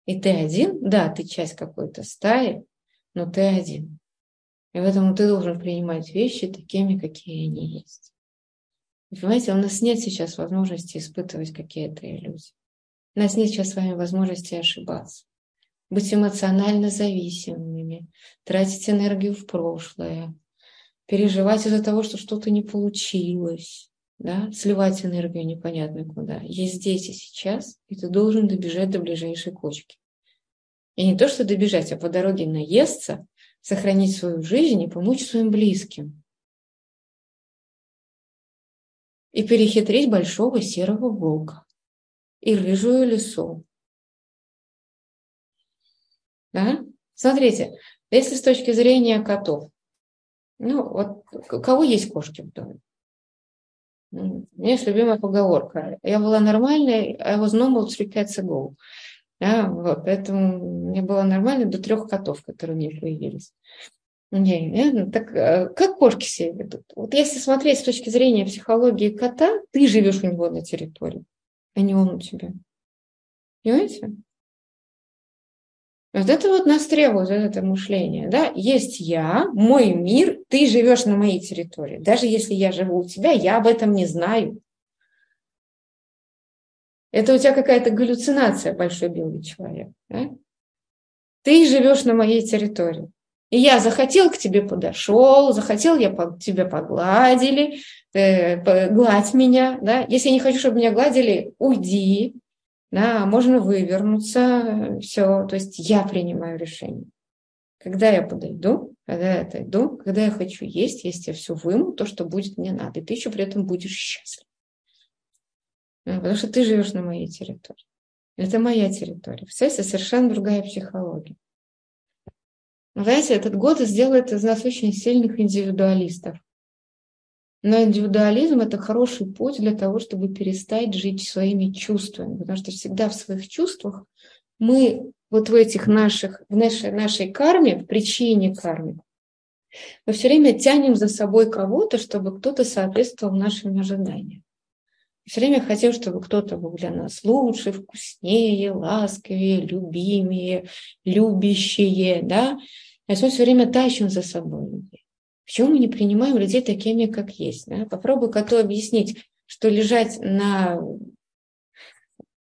И ты один, да, ты часть какой-то стаи, но ты один. И поэтому ты должен принимать вещи такими, какие они есть. И понимаете, у нас нет сейчас возможности испытывать какие-то иллюзии. У нас нет сейчас с вами возможности ошибаться. Быть эмоционально зависимыми, тратить энергию в прошлое, переживать из-за того, что что-то не получилось, да, сливать энергию непонятно куда. Есть здесь и сейчас, и ты должен добежать до ближайшей кочки. И не то, что добежать, а по дороге наесться, сохранить свою жизнь и помочь своим близким. И перехитрить большого серого волка и рыжую лису. Да? Смотрите, если с точки зрения котов, ну, вот кого есть кошки в доме? У меня есть любимая поговорка. Я была нормальной, I was normal three cats ago. Да, вот, поэтому мне было нормально до трех котов, которые у меня появились. Не, не, ну, так э, как кошки себя ведут? Вот если смотреть с точки зрения психологии кота, ты живешь у него на территории, а не он у тебя. Понимаете? Вот это вот нас требует, вот это мышление. Да? Есть я, мой мир, ты живешь на моей территории. Даже если я живу у тебя, я об этом не знаю. Это у тебя какая-то галлюцинация, большой белый человек. Да? Ты живешь на моей территории. И я захотел к тебе подошел, захотел, я по, тебя погладили, э, гладь меня. Да? Если я не хочу, чтобы меня гладили, уйди. Да, можно вывернуться, все. То есть я принимаю решение. Когда я подойду, когда я отойду, когда я хочу есть, если я все выму, то, что будет мне надо. И ты еще при этом будешь счастлив. Потому что ты живешь на моей территории. Это моя территория. Представляете, совершенно другая психология. Знаете, этот год сделает из нас очень сильных индивидуалистов. Но индивидуализм – это хороший путь для того, чтобы перестать жить своими чувствами, потому что всегда в своих чувствах мы вот в этих наших, в нашей, нашей карме, в причине кармы, мы все время тянем за собой кого-то, чтобы кто-то соответствовал нашим ожиданиям. Все время хотим, чтобы кто-то был для нас лучше, вкуснее, ласковее, любимее, любящее, да. То есть мы все время тащим за собой людей. Почему мы не принимаем людей такими, как есть? Да? Попробуй коту объяснить, что лежать на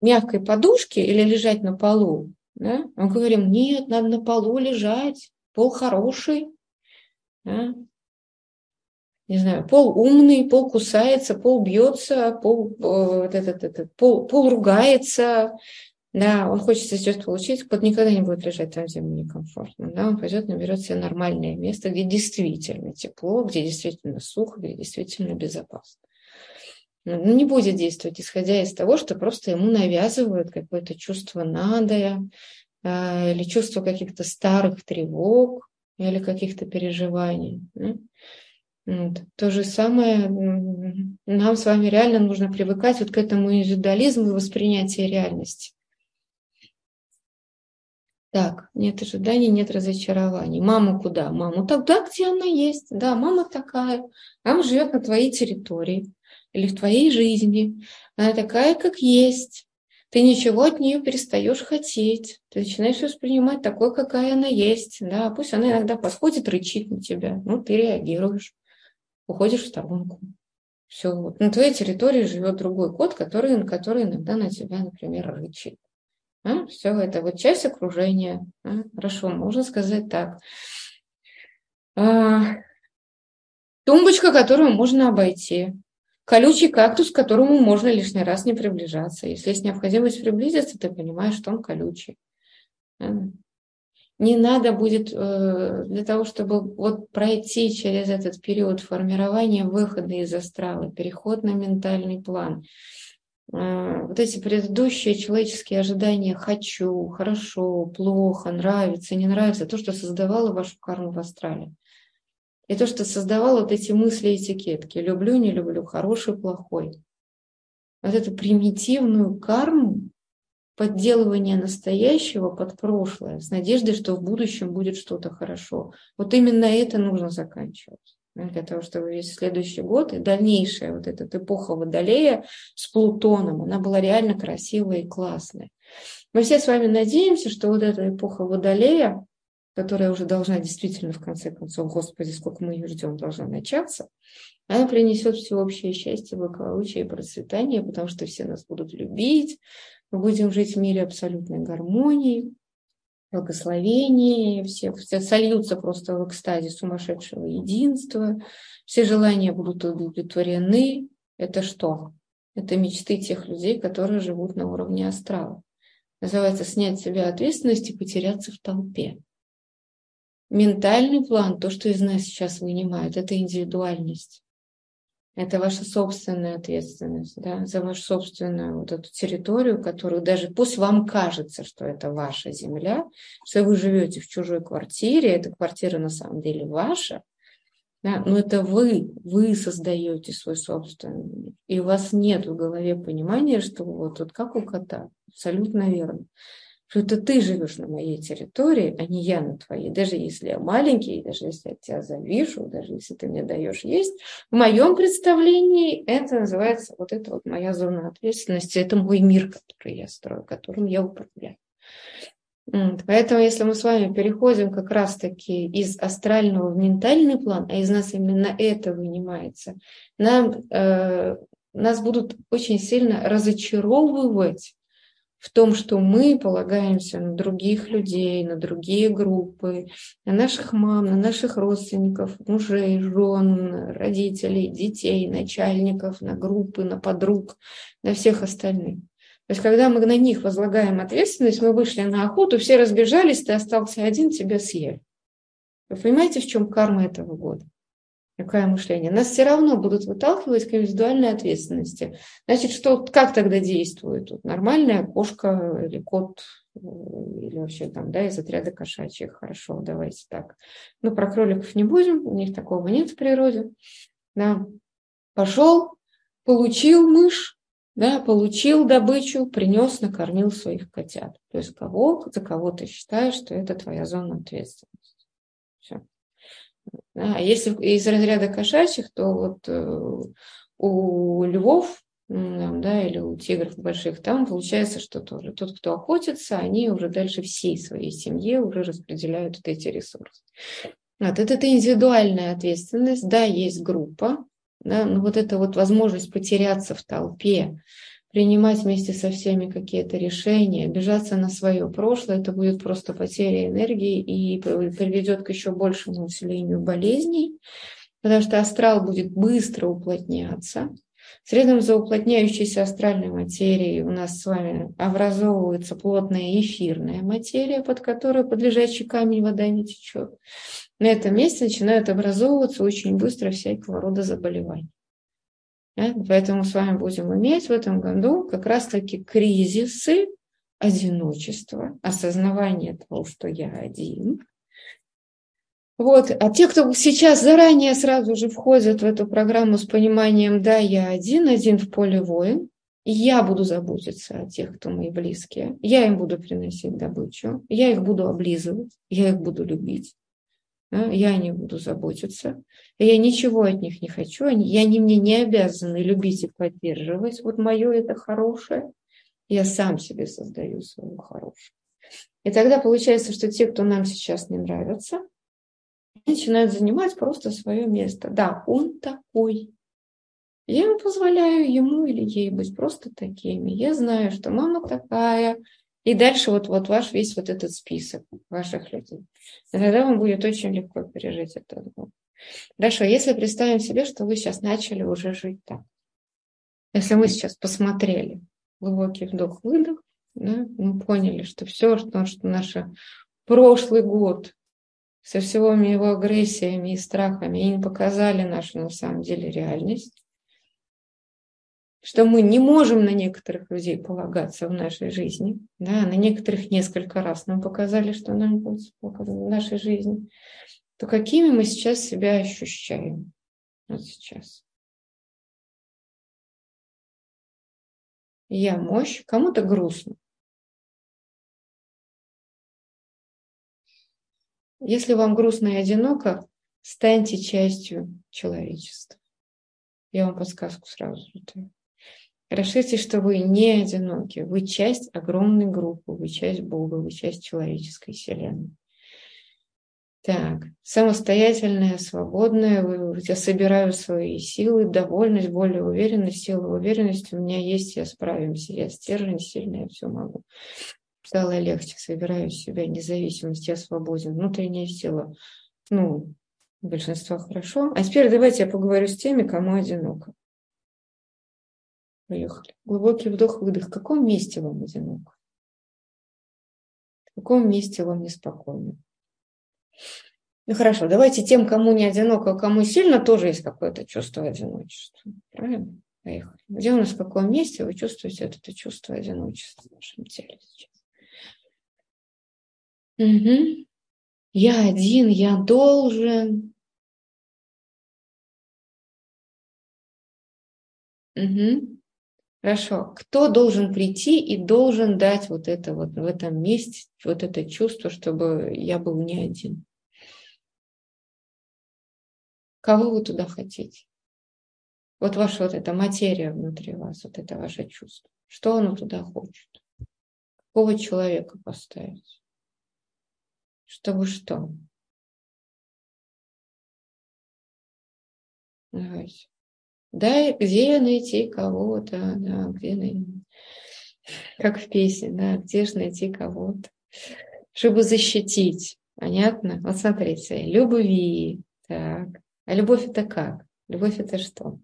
мягкой подушке или лежать на полу. Да? Мы говорим, нет, надо на полу лежать, пол хороший. Да? Не знаю, пол умный, пол кусается, пол бьется, пол, вот этот, этот, пол, пол ругается, да, он хочет сейчас получить, кот никогда не будет лежать там, где ему некомфортно, да, он пойдет, наберет себе нормальное место, где действительно тепло, где действительно сухо, где действительно безопасно. Ну, не будет действовать, исходя из того, что просто ему навязывают какое-то чувство надо, а, или чувство каких-то старых тревог, или каких-то переживаний. Да? Вот. То же самое нам с вами реально нужно привыкать вот к этому индивидуализму и воспринятию реальности. Так, нет ожиданий, нет разочарований. Маму куда? Маму тогда, где она есть. Да, мама такая. Мама живет на твоей территории или в твоей жизни. Она такая, как есть. Ты ничего от нее перестаешь хотеть. Ты начинаешь воспринимать такой, какая она есть. Да, пусть она иногда подходит, рычит на тебя. Ну, ты реагируешь уходишь в сторонку. Все. Вот. На твоей территории живет другой кот, который, который иногда на тебя, например, рычит. А? Все это вот часть окружения. А? Хорошо, можно сказать так. А, тумбочка, которую можно обойти. колючий кактус, к которому можно лишний раз не приближаться. Если есть необходимость приблизиться, ты понимаешь, что он колючий. Не надо будет э, для того, чтобы вот пройти через этот период формирования выхода из астрала, переход на ментальный план. Э, вот эти предыдущие человеческие ожидания «хочу», «хорошо», «плохо», «нравится», «не нравится», то, что создавало вашу карму в астрале. И то, что создавало вот эти мысли этикетки «люблю», «не люблю», «хороший», «плохой». Вот эту примитивную карму, подделывание настоящего под прошлое, с надеждой, что в будущем будет что-то хорошо. Вот именно это нужно заканчивать для того, чтобы весь следующий год и дальнейшая вот эта эпоха Водолея с Плутоном, она была реально красивая и классная. Мы все с вами надеемся, что вот эта эпоха Водолея, которая уже должна действительно, в конце концов, Господи, сколько мы ее ждем, должна начаться, она принесет всеобщее счастье, благополучие и процветание, потому что все нас будут любить, мы будем жить в мире абсолютной гармонии, благословении, все, все сольются просто в экстазе сумасшедшего единства, все желания будут удовлетворены. Это что? Это мечты тех людей, которые живут на уровне астрала. Называется снять с себя ответственность и потеряться в толпе. Ментальный план, то, что из нас сейчас вынимают, это индивидуальность. Это ваша собственная ответственность да, за вашу собственную вот эту территорию, которую даже пусть вам кажется, что это ваша земля, что вы живете в чужой квартире, эта квартира на самом деле ваша, да, но это вы, вы создаете свой собственный мир. И у вас нет в голове понимания, что вот, вот как у кота, абсолютно верно что это ты живешь на моей территории, а не я на твоей. Даже если я маленький, даже если я тебя завижу, даже если ты мне даешь есть, в моем представлении это называется вот это вот моя зона ответственности, это мой мир, который я строю, которым я управляю. Поэтому, если мы с вами переходим как раз-таки из астрального в ментальный план, а из нас именно это вынимается, нам, э, нас будут очень сильно разочаровывать в том, что мы полагаемся на других людей, на другие группы, на наших мам, на наших родственников, мужей, жен, родителей, детей, начальников, на группы, на подруг, на всех остальных. То есть, когда мы на них возлагаем ответственность, мы вышли на охоту, все разбежались, ты остался один, тебя съели. Вы понимаете, в чем карма этого года? Какое мышление? Нас все равно будут выталкивать к индивидуальной ответственности. Значит, что, как тогда действует? Тут нормальная кошка или кот э, или вообще там, да, из отряда кошачьих. Хорошо, давайте так. Ну, про кроликов не будем, у них такого нет в природе. Да. Пошел, получил мышь, да, получил добычу, принес, накормил своих котят. То есть кого, за кого ты считаешь, что это твоя зона ответственности. А если из разряда кошачьих, то вот э, у львов да, или у тигров больших, там получается, что тоже тот, кто охотится, они уже дальше всей своей семье уже распределяют вот эти ресурсы. Вот это, это индивидуальная ответственность, да, есть группа, да, но вот эта вот возможность потеряться в толпе, принимать вместе со всеми какие-то решения, обижаться на свое прошлое, это будет просто потеря энергии и приведет к еще большему усилению болезней, потому что астрал будет быстро уплотняться. Средом за уплотняющейся астральной материей у нас с вами образовывается плотная эфирная материя, под которой под лежачий камень вода не течет. На этом месте начинают образовываться очень быстро всякого рода заболевания. Поэтому с вами будем иметь в этом году как раз-таки кризисы одиночества, осознавание того, что я один. Вот. А те, кто сейчас заранее сразу же входят в эту программу с пониманием, да, я один, один в поле воин, я буду заботиться о тех, кто мои близкие, я им буду приносить добычу, я их буду облизывать, я их буду любить, я не буду заботиться, я ничего от них не хочу, они, я они мне не обязаны любить и поддерживать. Вот мое это хорошее, я сам себе создаю свое хорошее. И тогда получается, что те, кто нам сейчас не нравится, начинают занимать просто свое место. Да, он такой. Я позволяю ему или ей быть просто такими. Я знаю, что мама такая, и дальше вот, вот ваш весь вот этот список ваших людей. И тогда вам будет очень легко пережить этот год. Хорошо, если представим себе, что вы сейчас начали уже жить так. Если мы сейчас посмотрели глубокий вдох-выдох, да, мы поняли, что все, что, что наш прошлый год со всего его агрессиями и страхами и не показали нашу на самом деле реальность, что мы не можем на некоторых людей полагаться в нашей жизни, да, на некоторых несколько раз нам показали, что нам будет в нашей жизни, то какими мы сейчас себя ощущаем вот сейчас. Я мощь, кому-то грустно. Если вам грустно и одиноко, станьте частью человечества. Я вам подсказку сразу даю. Решите, что вы не одиноки, вы часть огромной группы, вы часть Бога, вы часть человеческой вселенной. Так, самостоятельная, свободная, я собираю свои силы, довольность, более уверенность, сила уверенности у меня есть, я справимся, я стержень сильный, я все могу. Стало легче, собираю себя независимость, я свободен, внутренняя сила. Ну, большинство хорошо. А теперь давайте я поговорю с теми, кому одиноко. Поехали. Глубокий вдох-выдох. В каком месте вам одиноко? В каком месте вам неспокойно? Ну хорошо, давайте тем, кому не одиноко, а кому сильно, тоже есть какое-то чувство одиночества. Правильно? Поехали. Где у нас в каком месте вы чувствуете это чувство одиночества в вашем теле сейчас? Угу. Я один, я должен. Угу. Хорошо. Кто должен прийти и должен дать вот это вот в этом месте, вот это чувство, чтобы я был не один? Кого вы туда хотите? Вот ваша вот эта материя внутри вас, вот это ваше чувство. Что оно туда хочет? Какого человека поставить? Чтобы что? Давайте. Да, где найти кого-то, да, где найти, как в песне, да, где же найти кого-то, чтобы защитить. Понятно? Вот смотрите, любви, так. А любовь это как? Любовь это что?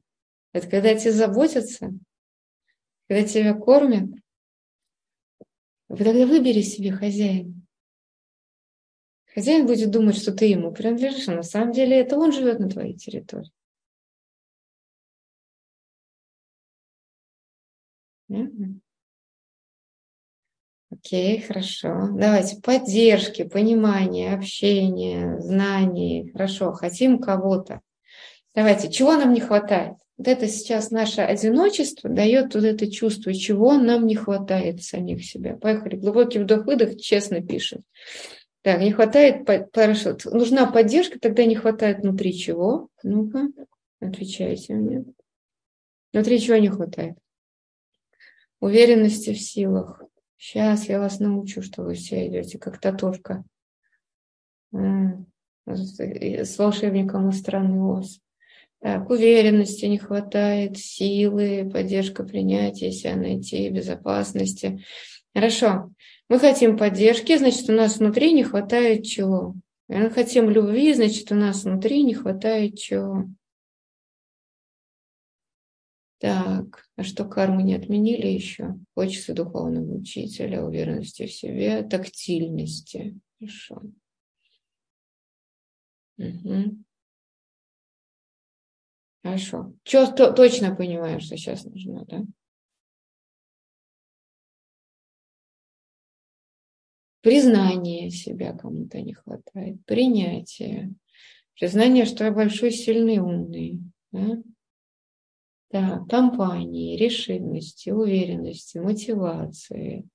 Это когда тебе заботятся, когда тебя кормят. Вы тогда выбери себе хозяина. Хозяин будет думать, что ты ему принадлежишь, а на самом деле это он живет на твоей территории. Окей, хорошо. Давайте поддержки, понимание, общение, знаний. Хорошо, хотим кого-то. Давайте, чего нам не хватает? Вот это сейчас наше одиночество дает вот это чувство, чего нам не хватает самих себя. Поехали. Глубокий вдох-выдох, честно пишет. Так, не хватает, хорошо, нужна поддержка, тогда не хватает внутри чего? Ну-ка, отвечайте мне. Внутри чего не хватает? Уверенности в силах. Сейчас я вас научу, что вы все идете, как татушка. С волшебником из страны Оз. Так, уверенности не хватает, силы, поддержка принятия себя найти, безопасности. Хорошо. Мы хотим поддержки, значит, у нас внутри не хватает чего. Мы хотим любви, значит, у нас внутри не хватает чего. Так, а что карму не отменили еще? Хочется духовного учителя, уверенности в себе, тактильности. Хорошо. Угу. Хорошо. Что то, точно понимаешь, что сейчас нужно, да? Признание себя кому-то не хватает, принятие, признание, что я большой, сильный, умный. Да? Да, компании, решимости, уверенности, мотивации,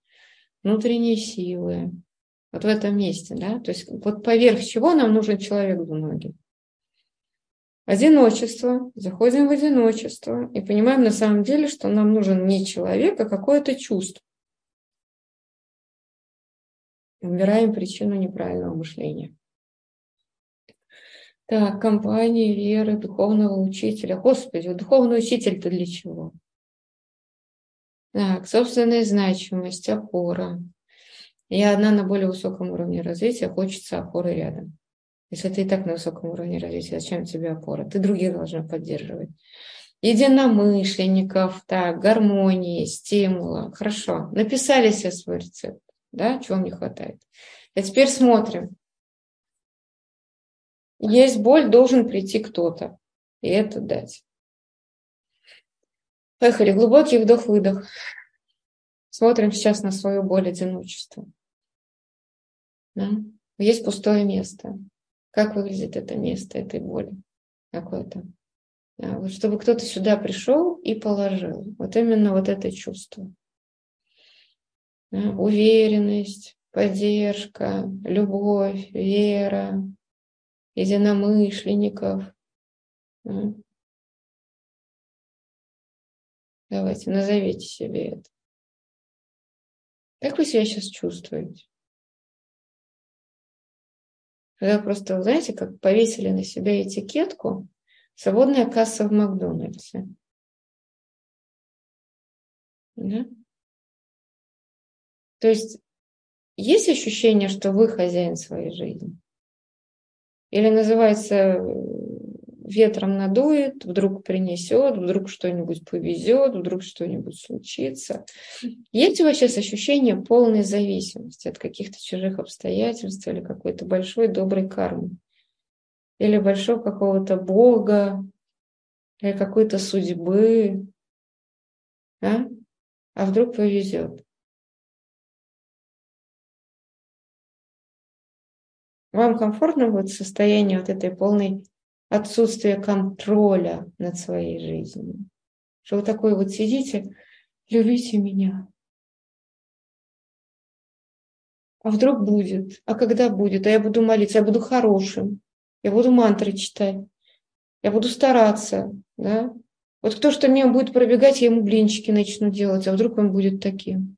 внутренней силы. Вот в этом месте, да, то есть вот поверх чего нам нужен человек в ноги. Одиночество, заходим в одиночество и понимаем на самом деле, что нам нужен не человек, а какое-то чувство. Убираем причину неправильного мышления. Так, компании, веры, духовного учителя. Господи, духовный учитель-то для чего? Так, собственная значимость, опора. Я одна на более высоком уровне развития, хочется опоры рядом. Если ты и так на высоком уровне развития, зачем тебе опора? Ты других должна поддерживать. единомышленников, так, гармонии, стимула. Хорошо. Написали себе свой рецепт, да, чего вам не хватает. А теперь смотрим. Есть боль, должен прийти кто-то и это дать. Поехали. Глубокий вдох-выдох. Смотрим сейчас на свою боль одиночества. Да? Есть пустое место. Как выглядит это место этой боли? Какое-то. Да, вот чтобы кто-то сюда пришел и положил. Вот именно вот это чувство. Да, уверенность, поддержка, любовь, вера, единомышленников. Да. Давайте, назовите себе это. Как вы себя сейчас чувствуете? Когда просто, знаете, как повесили на себя этикетку «Свободная касса в Макдональдсе». Да? То есть есть ощущение, что вы хозяин своей жизни? Или называется ветром надует, вдруг принесет, вдруг что-нибудь повезет, вдруг что-нибудь случится. Есть у вас сейчас ощущение полной зависимости от каких-то чужих обстоятельств или какой-то большой доброй кармы? Или большого какого-то бога, или какой-то судьбы? А? а вдруг повезет? Вам комфортно будет состояние вот этой полной отсутствие контроля над своей жизнью. Что вы такой вот сидите, любите меня. А вдруг будет? А когда будет? А я буду молиться, я буду хорошим, я буду мантры читать, я буду стараться, да? Вот кто что мимо будет пробегать, я ему блинчики начну делать, а вдруг он будет таким,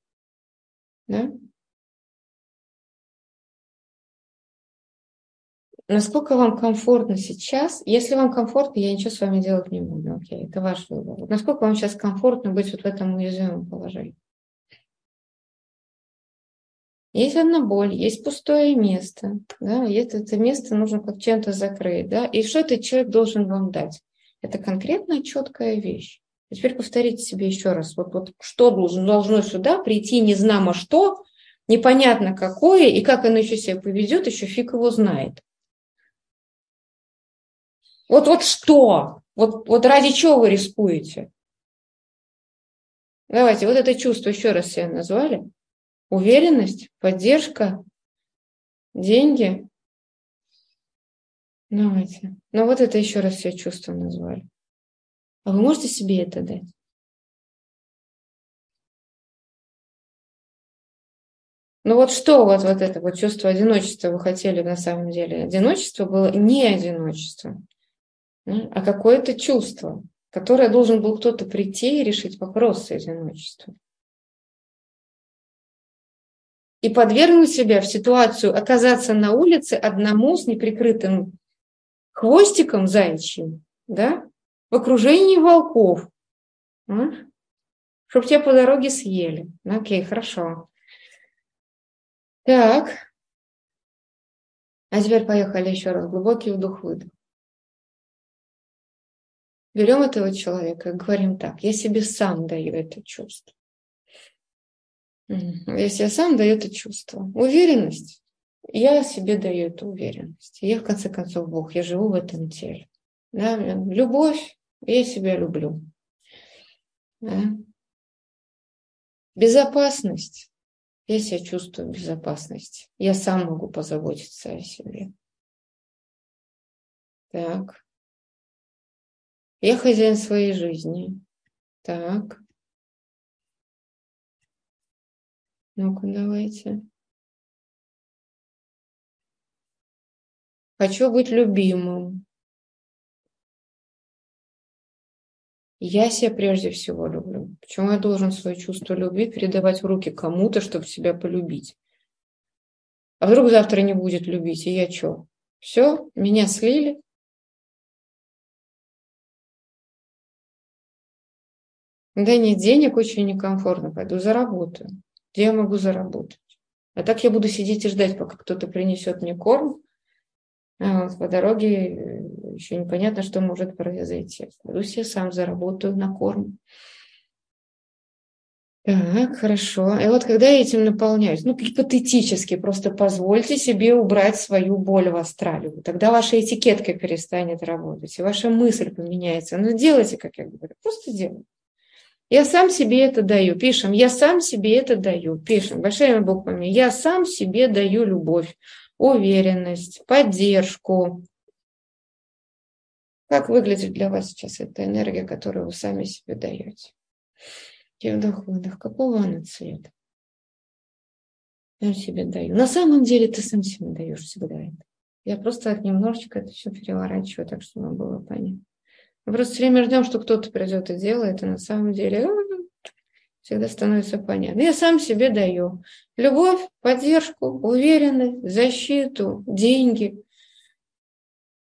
да? Насколько вам комфортно сейчас, если вам комфортно, я ничего с вами делать не буду, окей, это ваш выбор. Насколько вам сейчас комфортно быть вот в этом уязвимом положении? Есть одна боль, есть пустое место, да, и это, место нужно как чем-то закрыть, да, и что этот человек должен вам дать? Это конкретная четкая вещь. А теперь повторите себе еще раз, вот, вот что должно, должно сюда прийти, не знамо что, непонятно какое, и как оно еще себя поведет, еще фиг его знает. Вот, вот что? Вот, вот ради чего вы рискуете? Давайте, вот это чувство еще раз себе назвали. Уверенность, поддержка, деньги. Давайте. Ну вот это еще раз все чувство назвали. А вы можете себе это дать? Ну вот что вот, вот это вот чувство одиночества вы хотели на самом деле? Одиночество было не одиночество а какое-то чувство, которое должен был кто-то прийти и решить вопрос с одиночеством. И подвергнуть себя в ситуацию оказаться на улице одному с неприкрытым хвостиком заячьим, да, в окружении волков, а? чтобы тебя по дороге съели. Ну, окей, хорошо. Так. А теперь поехали еще раз. Глубокий вдох-выдох. Берем этого человека и говорим так, я себе сам даю это чувство. Я сам даю это чувство. Уверенность, я себе даю эту уверенность. Я, в конце концов, Бог, я живу в этом теле. Да? Любовь, я себя люблю. Да? Безопасность, я себя чувствую в безопасности. Я сам могу позаботиться о себе. Так. Я хозяин своей жизни. Так. Ну-ка, давайте. Хочу быть любимым. Я себя прежде всего люблю. Почему я должен свое чувство любви передавать в руки кому-то, чтобы себя полюбить? А вдруг завтра не будет любить, и я что? Все, меня слили, Да нет, денег очень некомфортно, пойду заработаю. Где я могу заработать? А так я буду сидеть и ждать, пока кто-то принесет мне корм, А вот по дороге еще непонятно, что может произойти. Пойду себе сам заработаю на корм. Так, хорошо. И вот когда я этим наполняюсь, ну, гипотетически, просто позвольте себе убрать свою боль в астрале. Тогда ваша этикетка перестанет работать, и ваша мысль поменяется. Ну, делайте, как я говорю, просто делайте. Я сам себе это даю. Пишем, я сам себе это даю. Пишем большими буквами. Я сам себе даю любовь, уверенность, поддержку. Как выглядит для вас сейчас эта энергия, которую вы сами себе даете? И вдох-выдох. Какого она цвета? Я себе даю. На самом деле ты сам себе даешь всегда это. Я просто немножечко это все переворачиваю, так что было понятно. Мы просто все время ждем, что кто-то придет и делает, и на самом деле всегда становится понятно. Я сам себе даю любовь, поддержку, уверенность, защиту, деньги.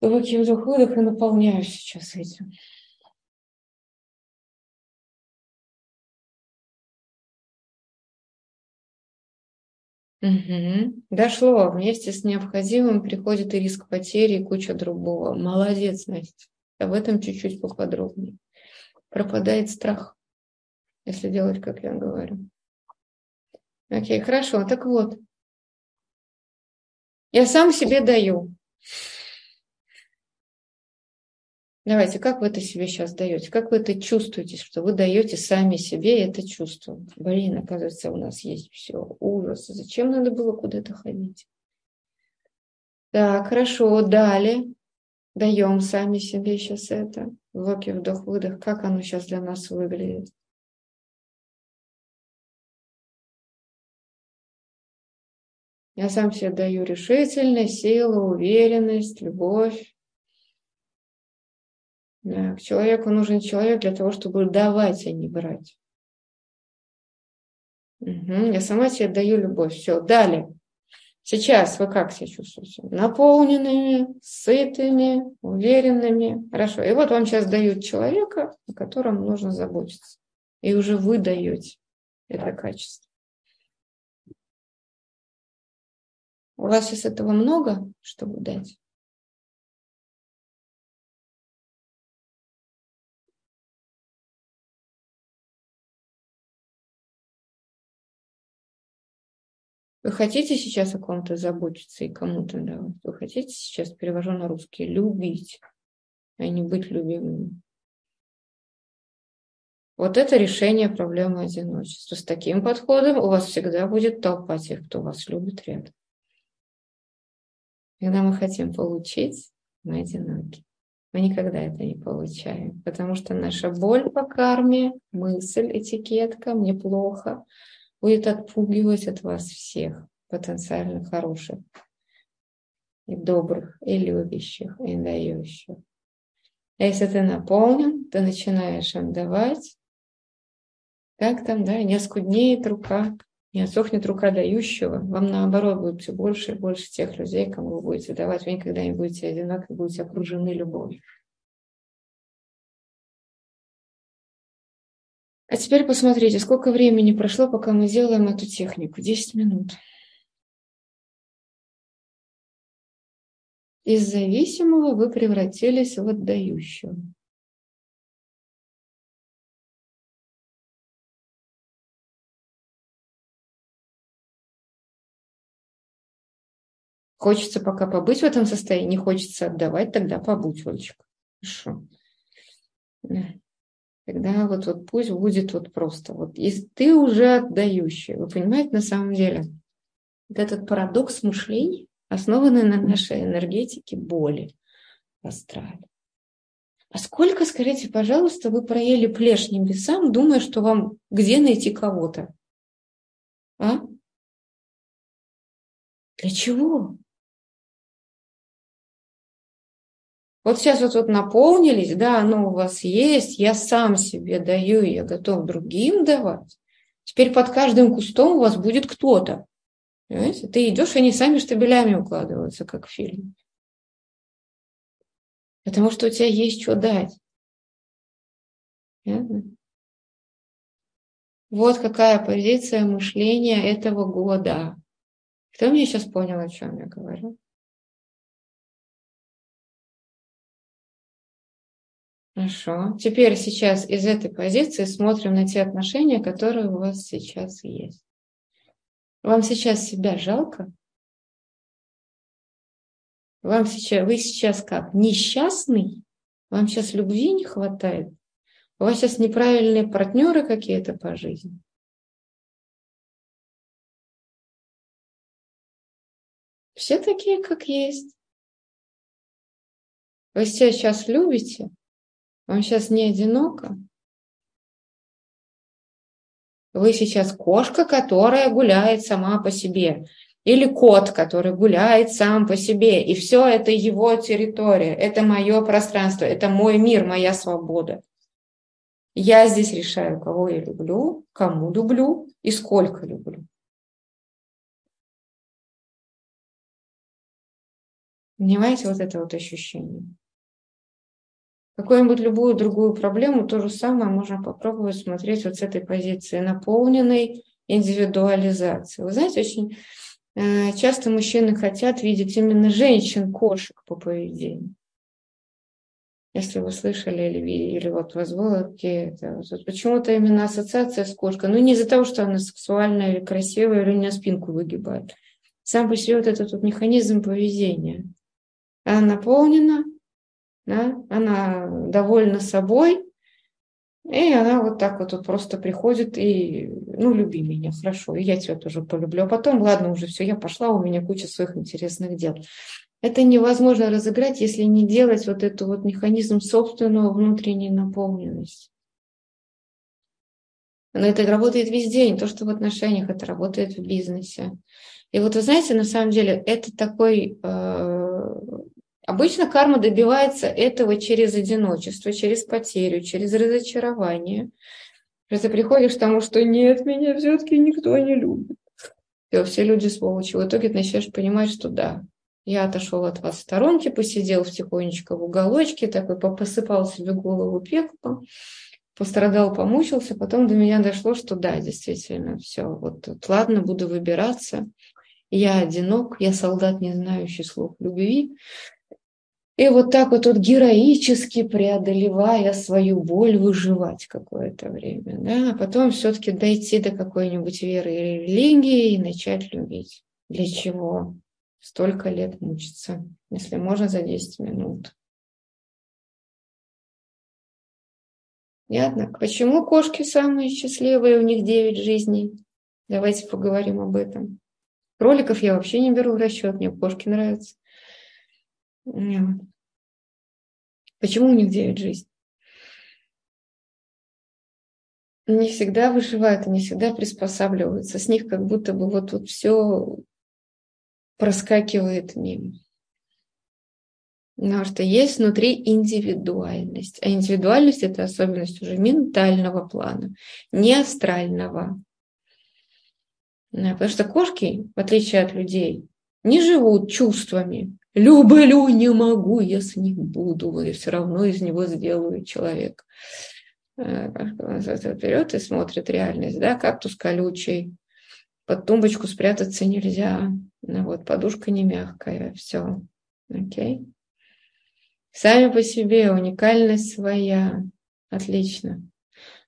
Глубокий вдох-выдох и наполняю сейчас этим. Угу. Дошло. Вместе с необходимым приходит и риск потери, и куча другого. Молодец, Настя. Об этом чуть-чуть поподробнее. Пропадает страх, если делать, как я говорю. Окей, хорошо. Так вот, я сам себе даю. Давайте, как вы это себе сейчас даете? Как вы это чувствуете, что вы даете сами себе это чувство? Блин, оказывается, у нас есть все. Ужас. Зачем надо было куда-то ходить? Так, хорошо, далее. Даем сами себе сейчас это. Локи, вдох, выдох. Как оно сейчас для нас выглядит? Я сам себе даю решительность, силу, уверенность, любовь. Да, человеку нужен человек для того, чтобы давать, а не брать. Угу, я сама себе даю любовь. Все, далее. Сейчас вы как себя чувствуете? Наполненными, сытыми, уверенными. Хорошо. И вот вам сейчас дают человека, о котором нужно заботиться. И уже вы даете это качество. У вас сейчас этого много, чтобы дать? Вы хотите сейчас о ком-то заботиться и кому-то давать? Вы хотите сейчас, перевожу на русский, любить, а не быть любимым? Вот это решение проблемы одиночества. С таким подходом у вас всегда будет толпа тех, кто вас любит рядом. Когда мы хотим получить, мы одиноки. Мы никогда это не получаем, потому что наша боль по карме, мысль, этикетка, мне плохо, будет отпугивать от вас всех потенциально хороших, и добрых, и любящих, и дающих. А если ты наполнен, ты начинаешь отдавать, как там, да, не оскуднеет рука, не отсохнет рука дающего, вам наоборот будет все больше и больше тех людей, кому вы будете давать, вы никогда не будете одиноки, будете окружены любовью. А теперь посмотрите, сколько времени прошло, пока мы делаем эту технику. 10 минут. Из зависимого вы превратились в отдающего. Хочется пока побыть в этом состоянии, не хочется отдавать, тогда побудь, Олечка. Хорошо. Тогда вот, вот пусть будет вот просто. Вот если ты уже отдающий, вы понимаете, на самом деле, вот этот парадокс мышления, основанный на нашей энергетике боли астрале. А сколько, скажите, пожалуйста, вы проели плешь небесам, думая, что вам где найти кого-то? А? Для чего? Вот сейчас вот, вот наполнились, да, оно у вас есть, я сам себе даю, я готов другим давать. Теперь под каждым кустом у вас будет кто-то. Понимаете? Ты идешь, и они сами штабелями укладываются, как в фильме. Потому что у тебя есть что дать. Понятно? Вот какая позиция мышления этого года. Кто мне сейчас понял, о чем я говорю? Хорошо. Теперь сейчас из этой позиции смотрим на те отношения, которые у вас сейчас есть. Вам сейчас себя жалко? Вам сейчас, вы сейчас как? Несчастный? Вам сейчас любви не хватает? У вас сейчас неправильные партнеры какие-то по жизни? Все такие, как есть. Вы себя сейчас любите? Вам сейчас не одиноко? Вы сейчас кошка, которая гуляет сама по себе. Или кот, который гуляет сам по себе. И все это его территория, это мое пространство, это мой мир, моя свобода. Я здесь решаю, кого я люблю, кому люблю и сколько люблю. Понимаете вот это вот ощущение? Какую-нибудь любую другую проблему, то же самое можно попробовать смотреть вот с этой позиции наполненной индивидуализации. Вы знаете, очень э, часто мужчины хотят видеть именно женщин-кошек по поведению. Если вы слышали или или вот вас было какие-то... Вот почему-то именно ассоциация с кошкой. Ну, не из-за того, что она сексуальная или красивая, или у нее спинку выгибает. Сам по себе вот этот вот механизм поведения. Она наполнена да, она довольна собой, и она вот так вот, вот просто приходит и, ну, люби меня, хорошо, и я тебя тоже полюблю. А потом, ладно, уже все, я пошла, у меня куча своих интересных дел. Это невозможно разыграть, если не делать вот эту вот механизм собственного внутренней наполненности. Но это работает везде, не то что в отношениях, это работает в бизнесе. И вот вы знаете, на самом деле, это такой э, Обычно карма добивается этого через одиночество, через потерю, через разочарование. Ты приходишь к тому, что нет, меня все-таки никто не любит. Все, все люди сволочи. В итоге ты начинаешь понимать, что да, я отошел от вас в сторонке, посидел тихонечко в уголочке, такой посыпал себе голову пеплом, пострадал, помучился, потом до меня дошло, что да, действительно, все, вот, вот ладно, буду выбираться. Я одинок, я солдат, не знающий слов любви. И вот так вот, вот героически преодолевая свою боль, выживать какое-то время. Да? А потом все-таки дойти до какой-нибудь веры или религии и начать любить. Для чего? Столько лет мучиться, если можно за 10 минут. Ясно? Почему кошки самые счастливые, у них 9 жизней? Давайте поговорим об этом. Кроликов я вообще не беру в расчет, мне кошки нравятся. Почему у них девять жизней? Не всегда выживают, не всегда приспосабливаются. С них как будто бы вот, вот все проскакивает мимо. Потому что есть внутри индивидуальность. А индивидуальность – это особенность уже ментального плана, не астрального. Потому что кошки, в отличие от людей, не живут чувствами. Люблю, не могу, если не буду, и все равно из него сделаю человек. Э, вперед и смотрит реальность, да, кактус колючий, под тумбочку спрятаться нельзя, ну вот, подушка не мягкая, все, окей. Сами по себе уникальность своя, отлично.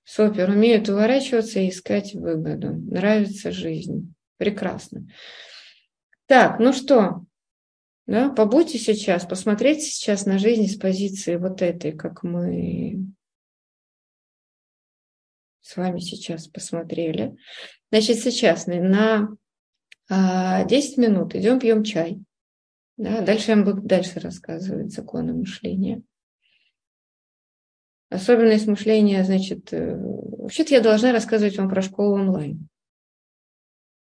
Супер, умеют уворачиваться и искать выгоду. Нравится жизнь. Прекрасно. Так, ну что, да, побудьте сейчас, посмотрите сейчас на жизнь с позиции вот этой, как мы с вами сейчас посмотрели. Значит, сейчас на 10 а, минут идем пьем чай. Да, дальше я вам буду дальше рассказывать законы мышления. Особенность мышления, значит, э, вообще-то я должна рассказывать вам про школу онлайн.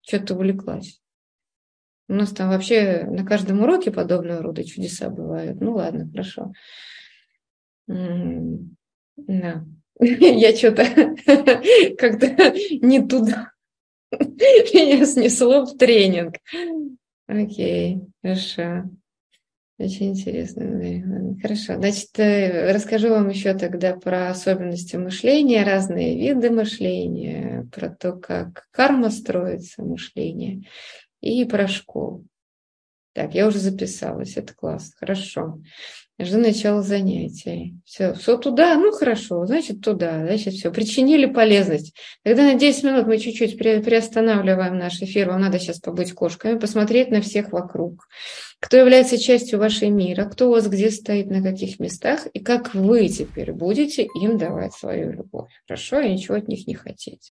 Что-то увлеклась. У нас там вообще на каждом уроке подобного рода чудеса бывают. Ну ладно, хорошо. Да. Я что-то как-то не туда. Меня снесло в тренинг. Окей, хорошо. Очень интересно. Хорошо. Значит, э, расскажу вам еще тогда про особенности мышления, разные виды мышления, про то, как карма строится, мышление и про школу. Так, я уже записалась, это класс, хорошо. Жду начала занятий. Все, все туда, ну хорошо, значит туда, значит все. Причинили полезность. Тогда на 10 минут мы чуть-чуть приостанавливаем наш эфир. Вам надо сейчас побыть кошками, посмотреть на всех вокруг. Кто является частью вашей мира, кто у вас где стоит, на каких местах, и как вы теперь будете им давать свою любовь. Хорошо, и ничего от них не хотеть.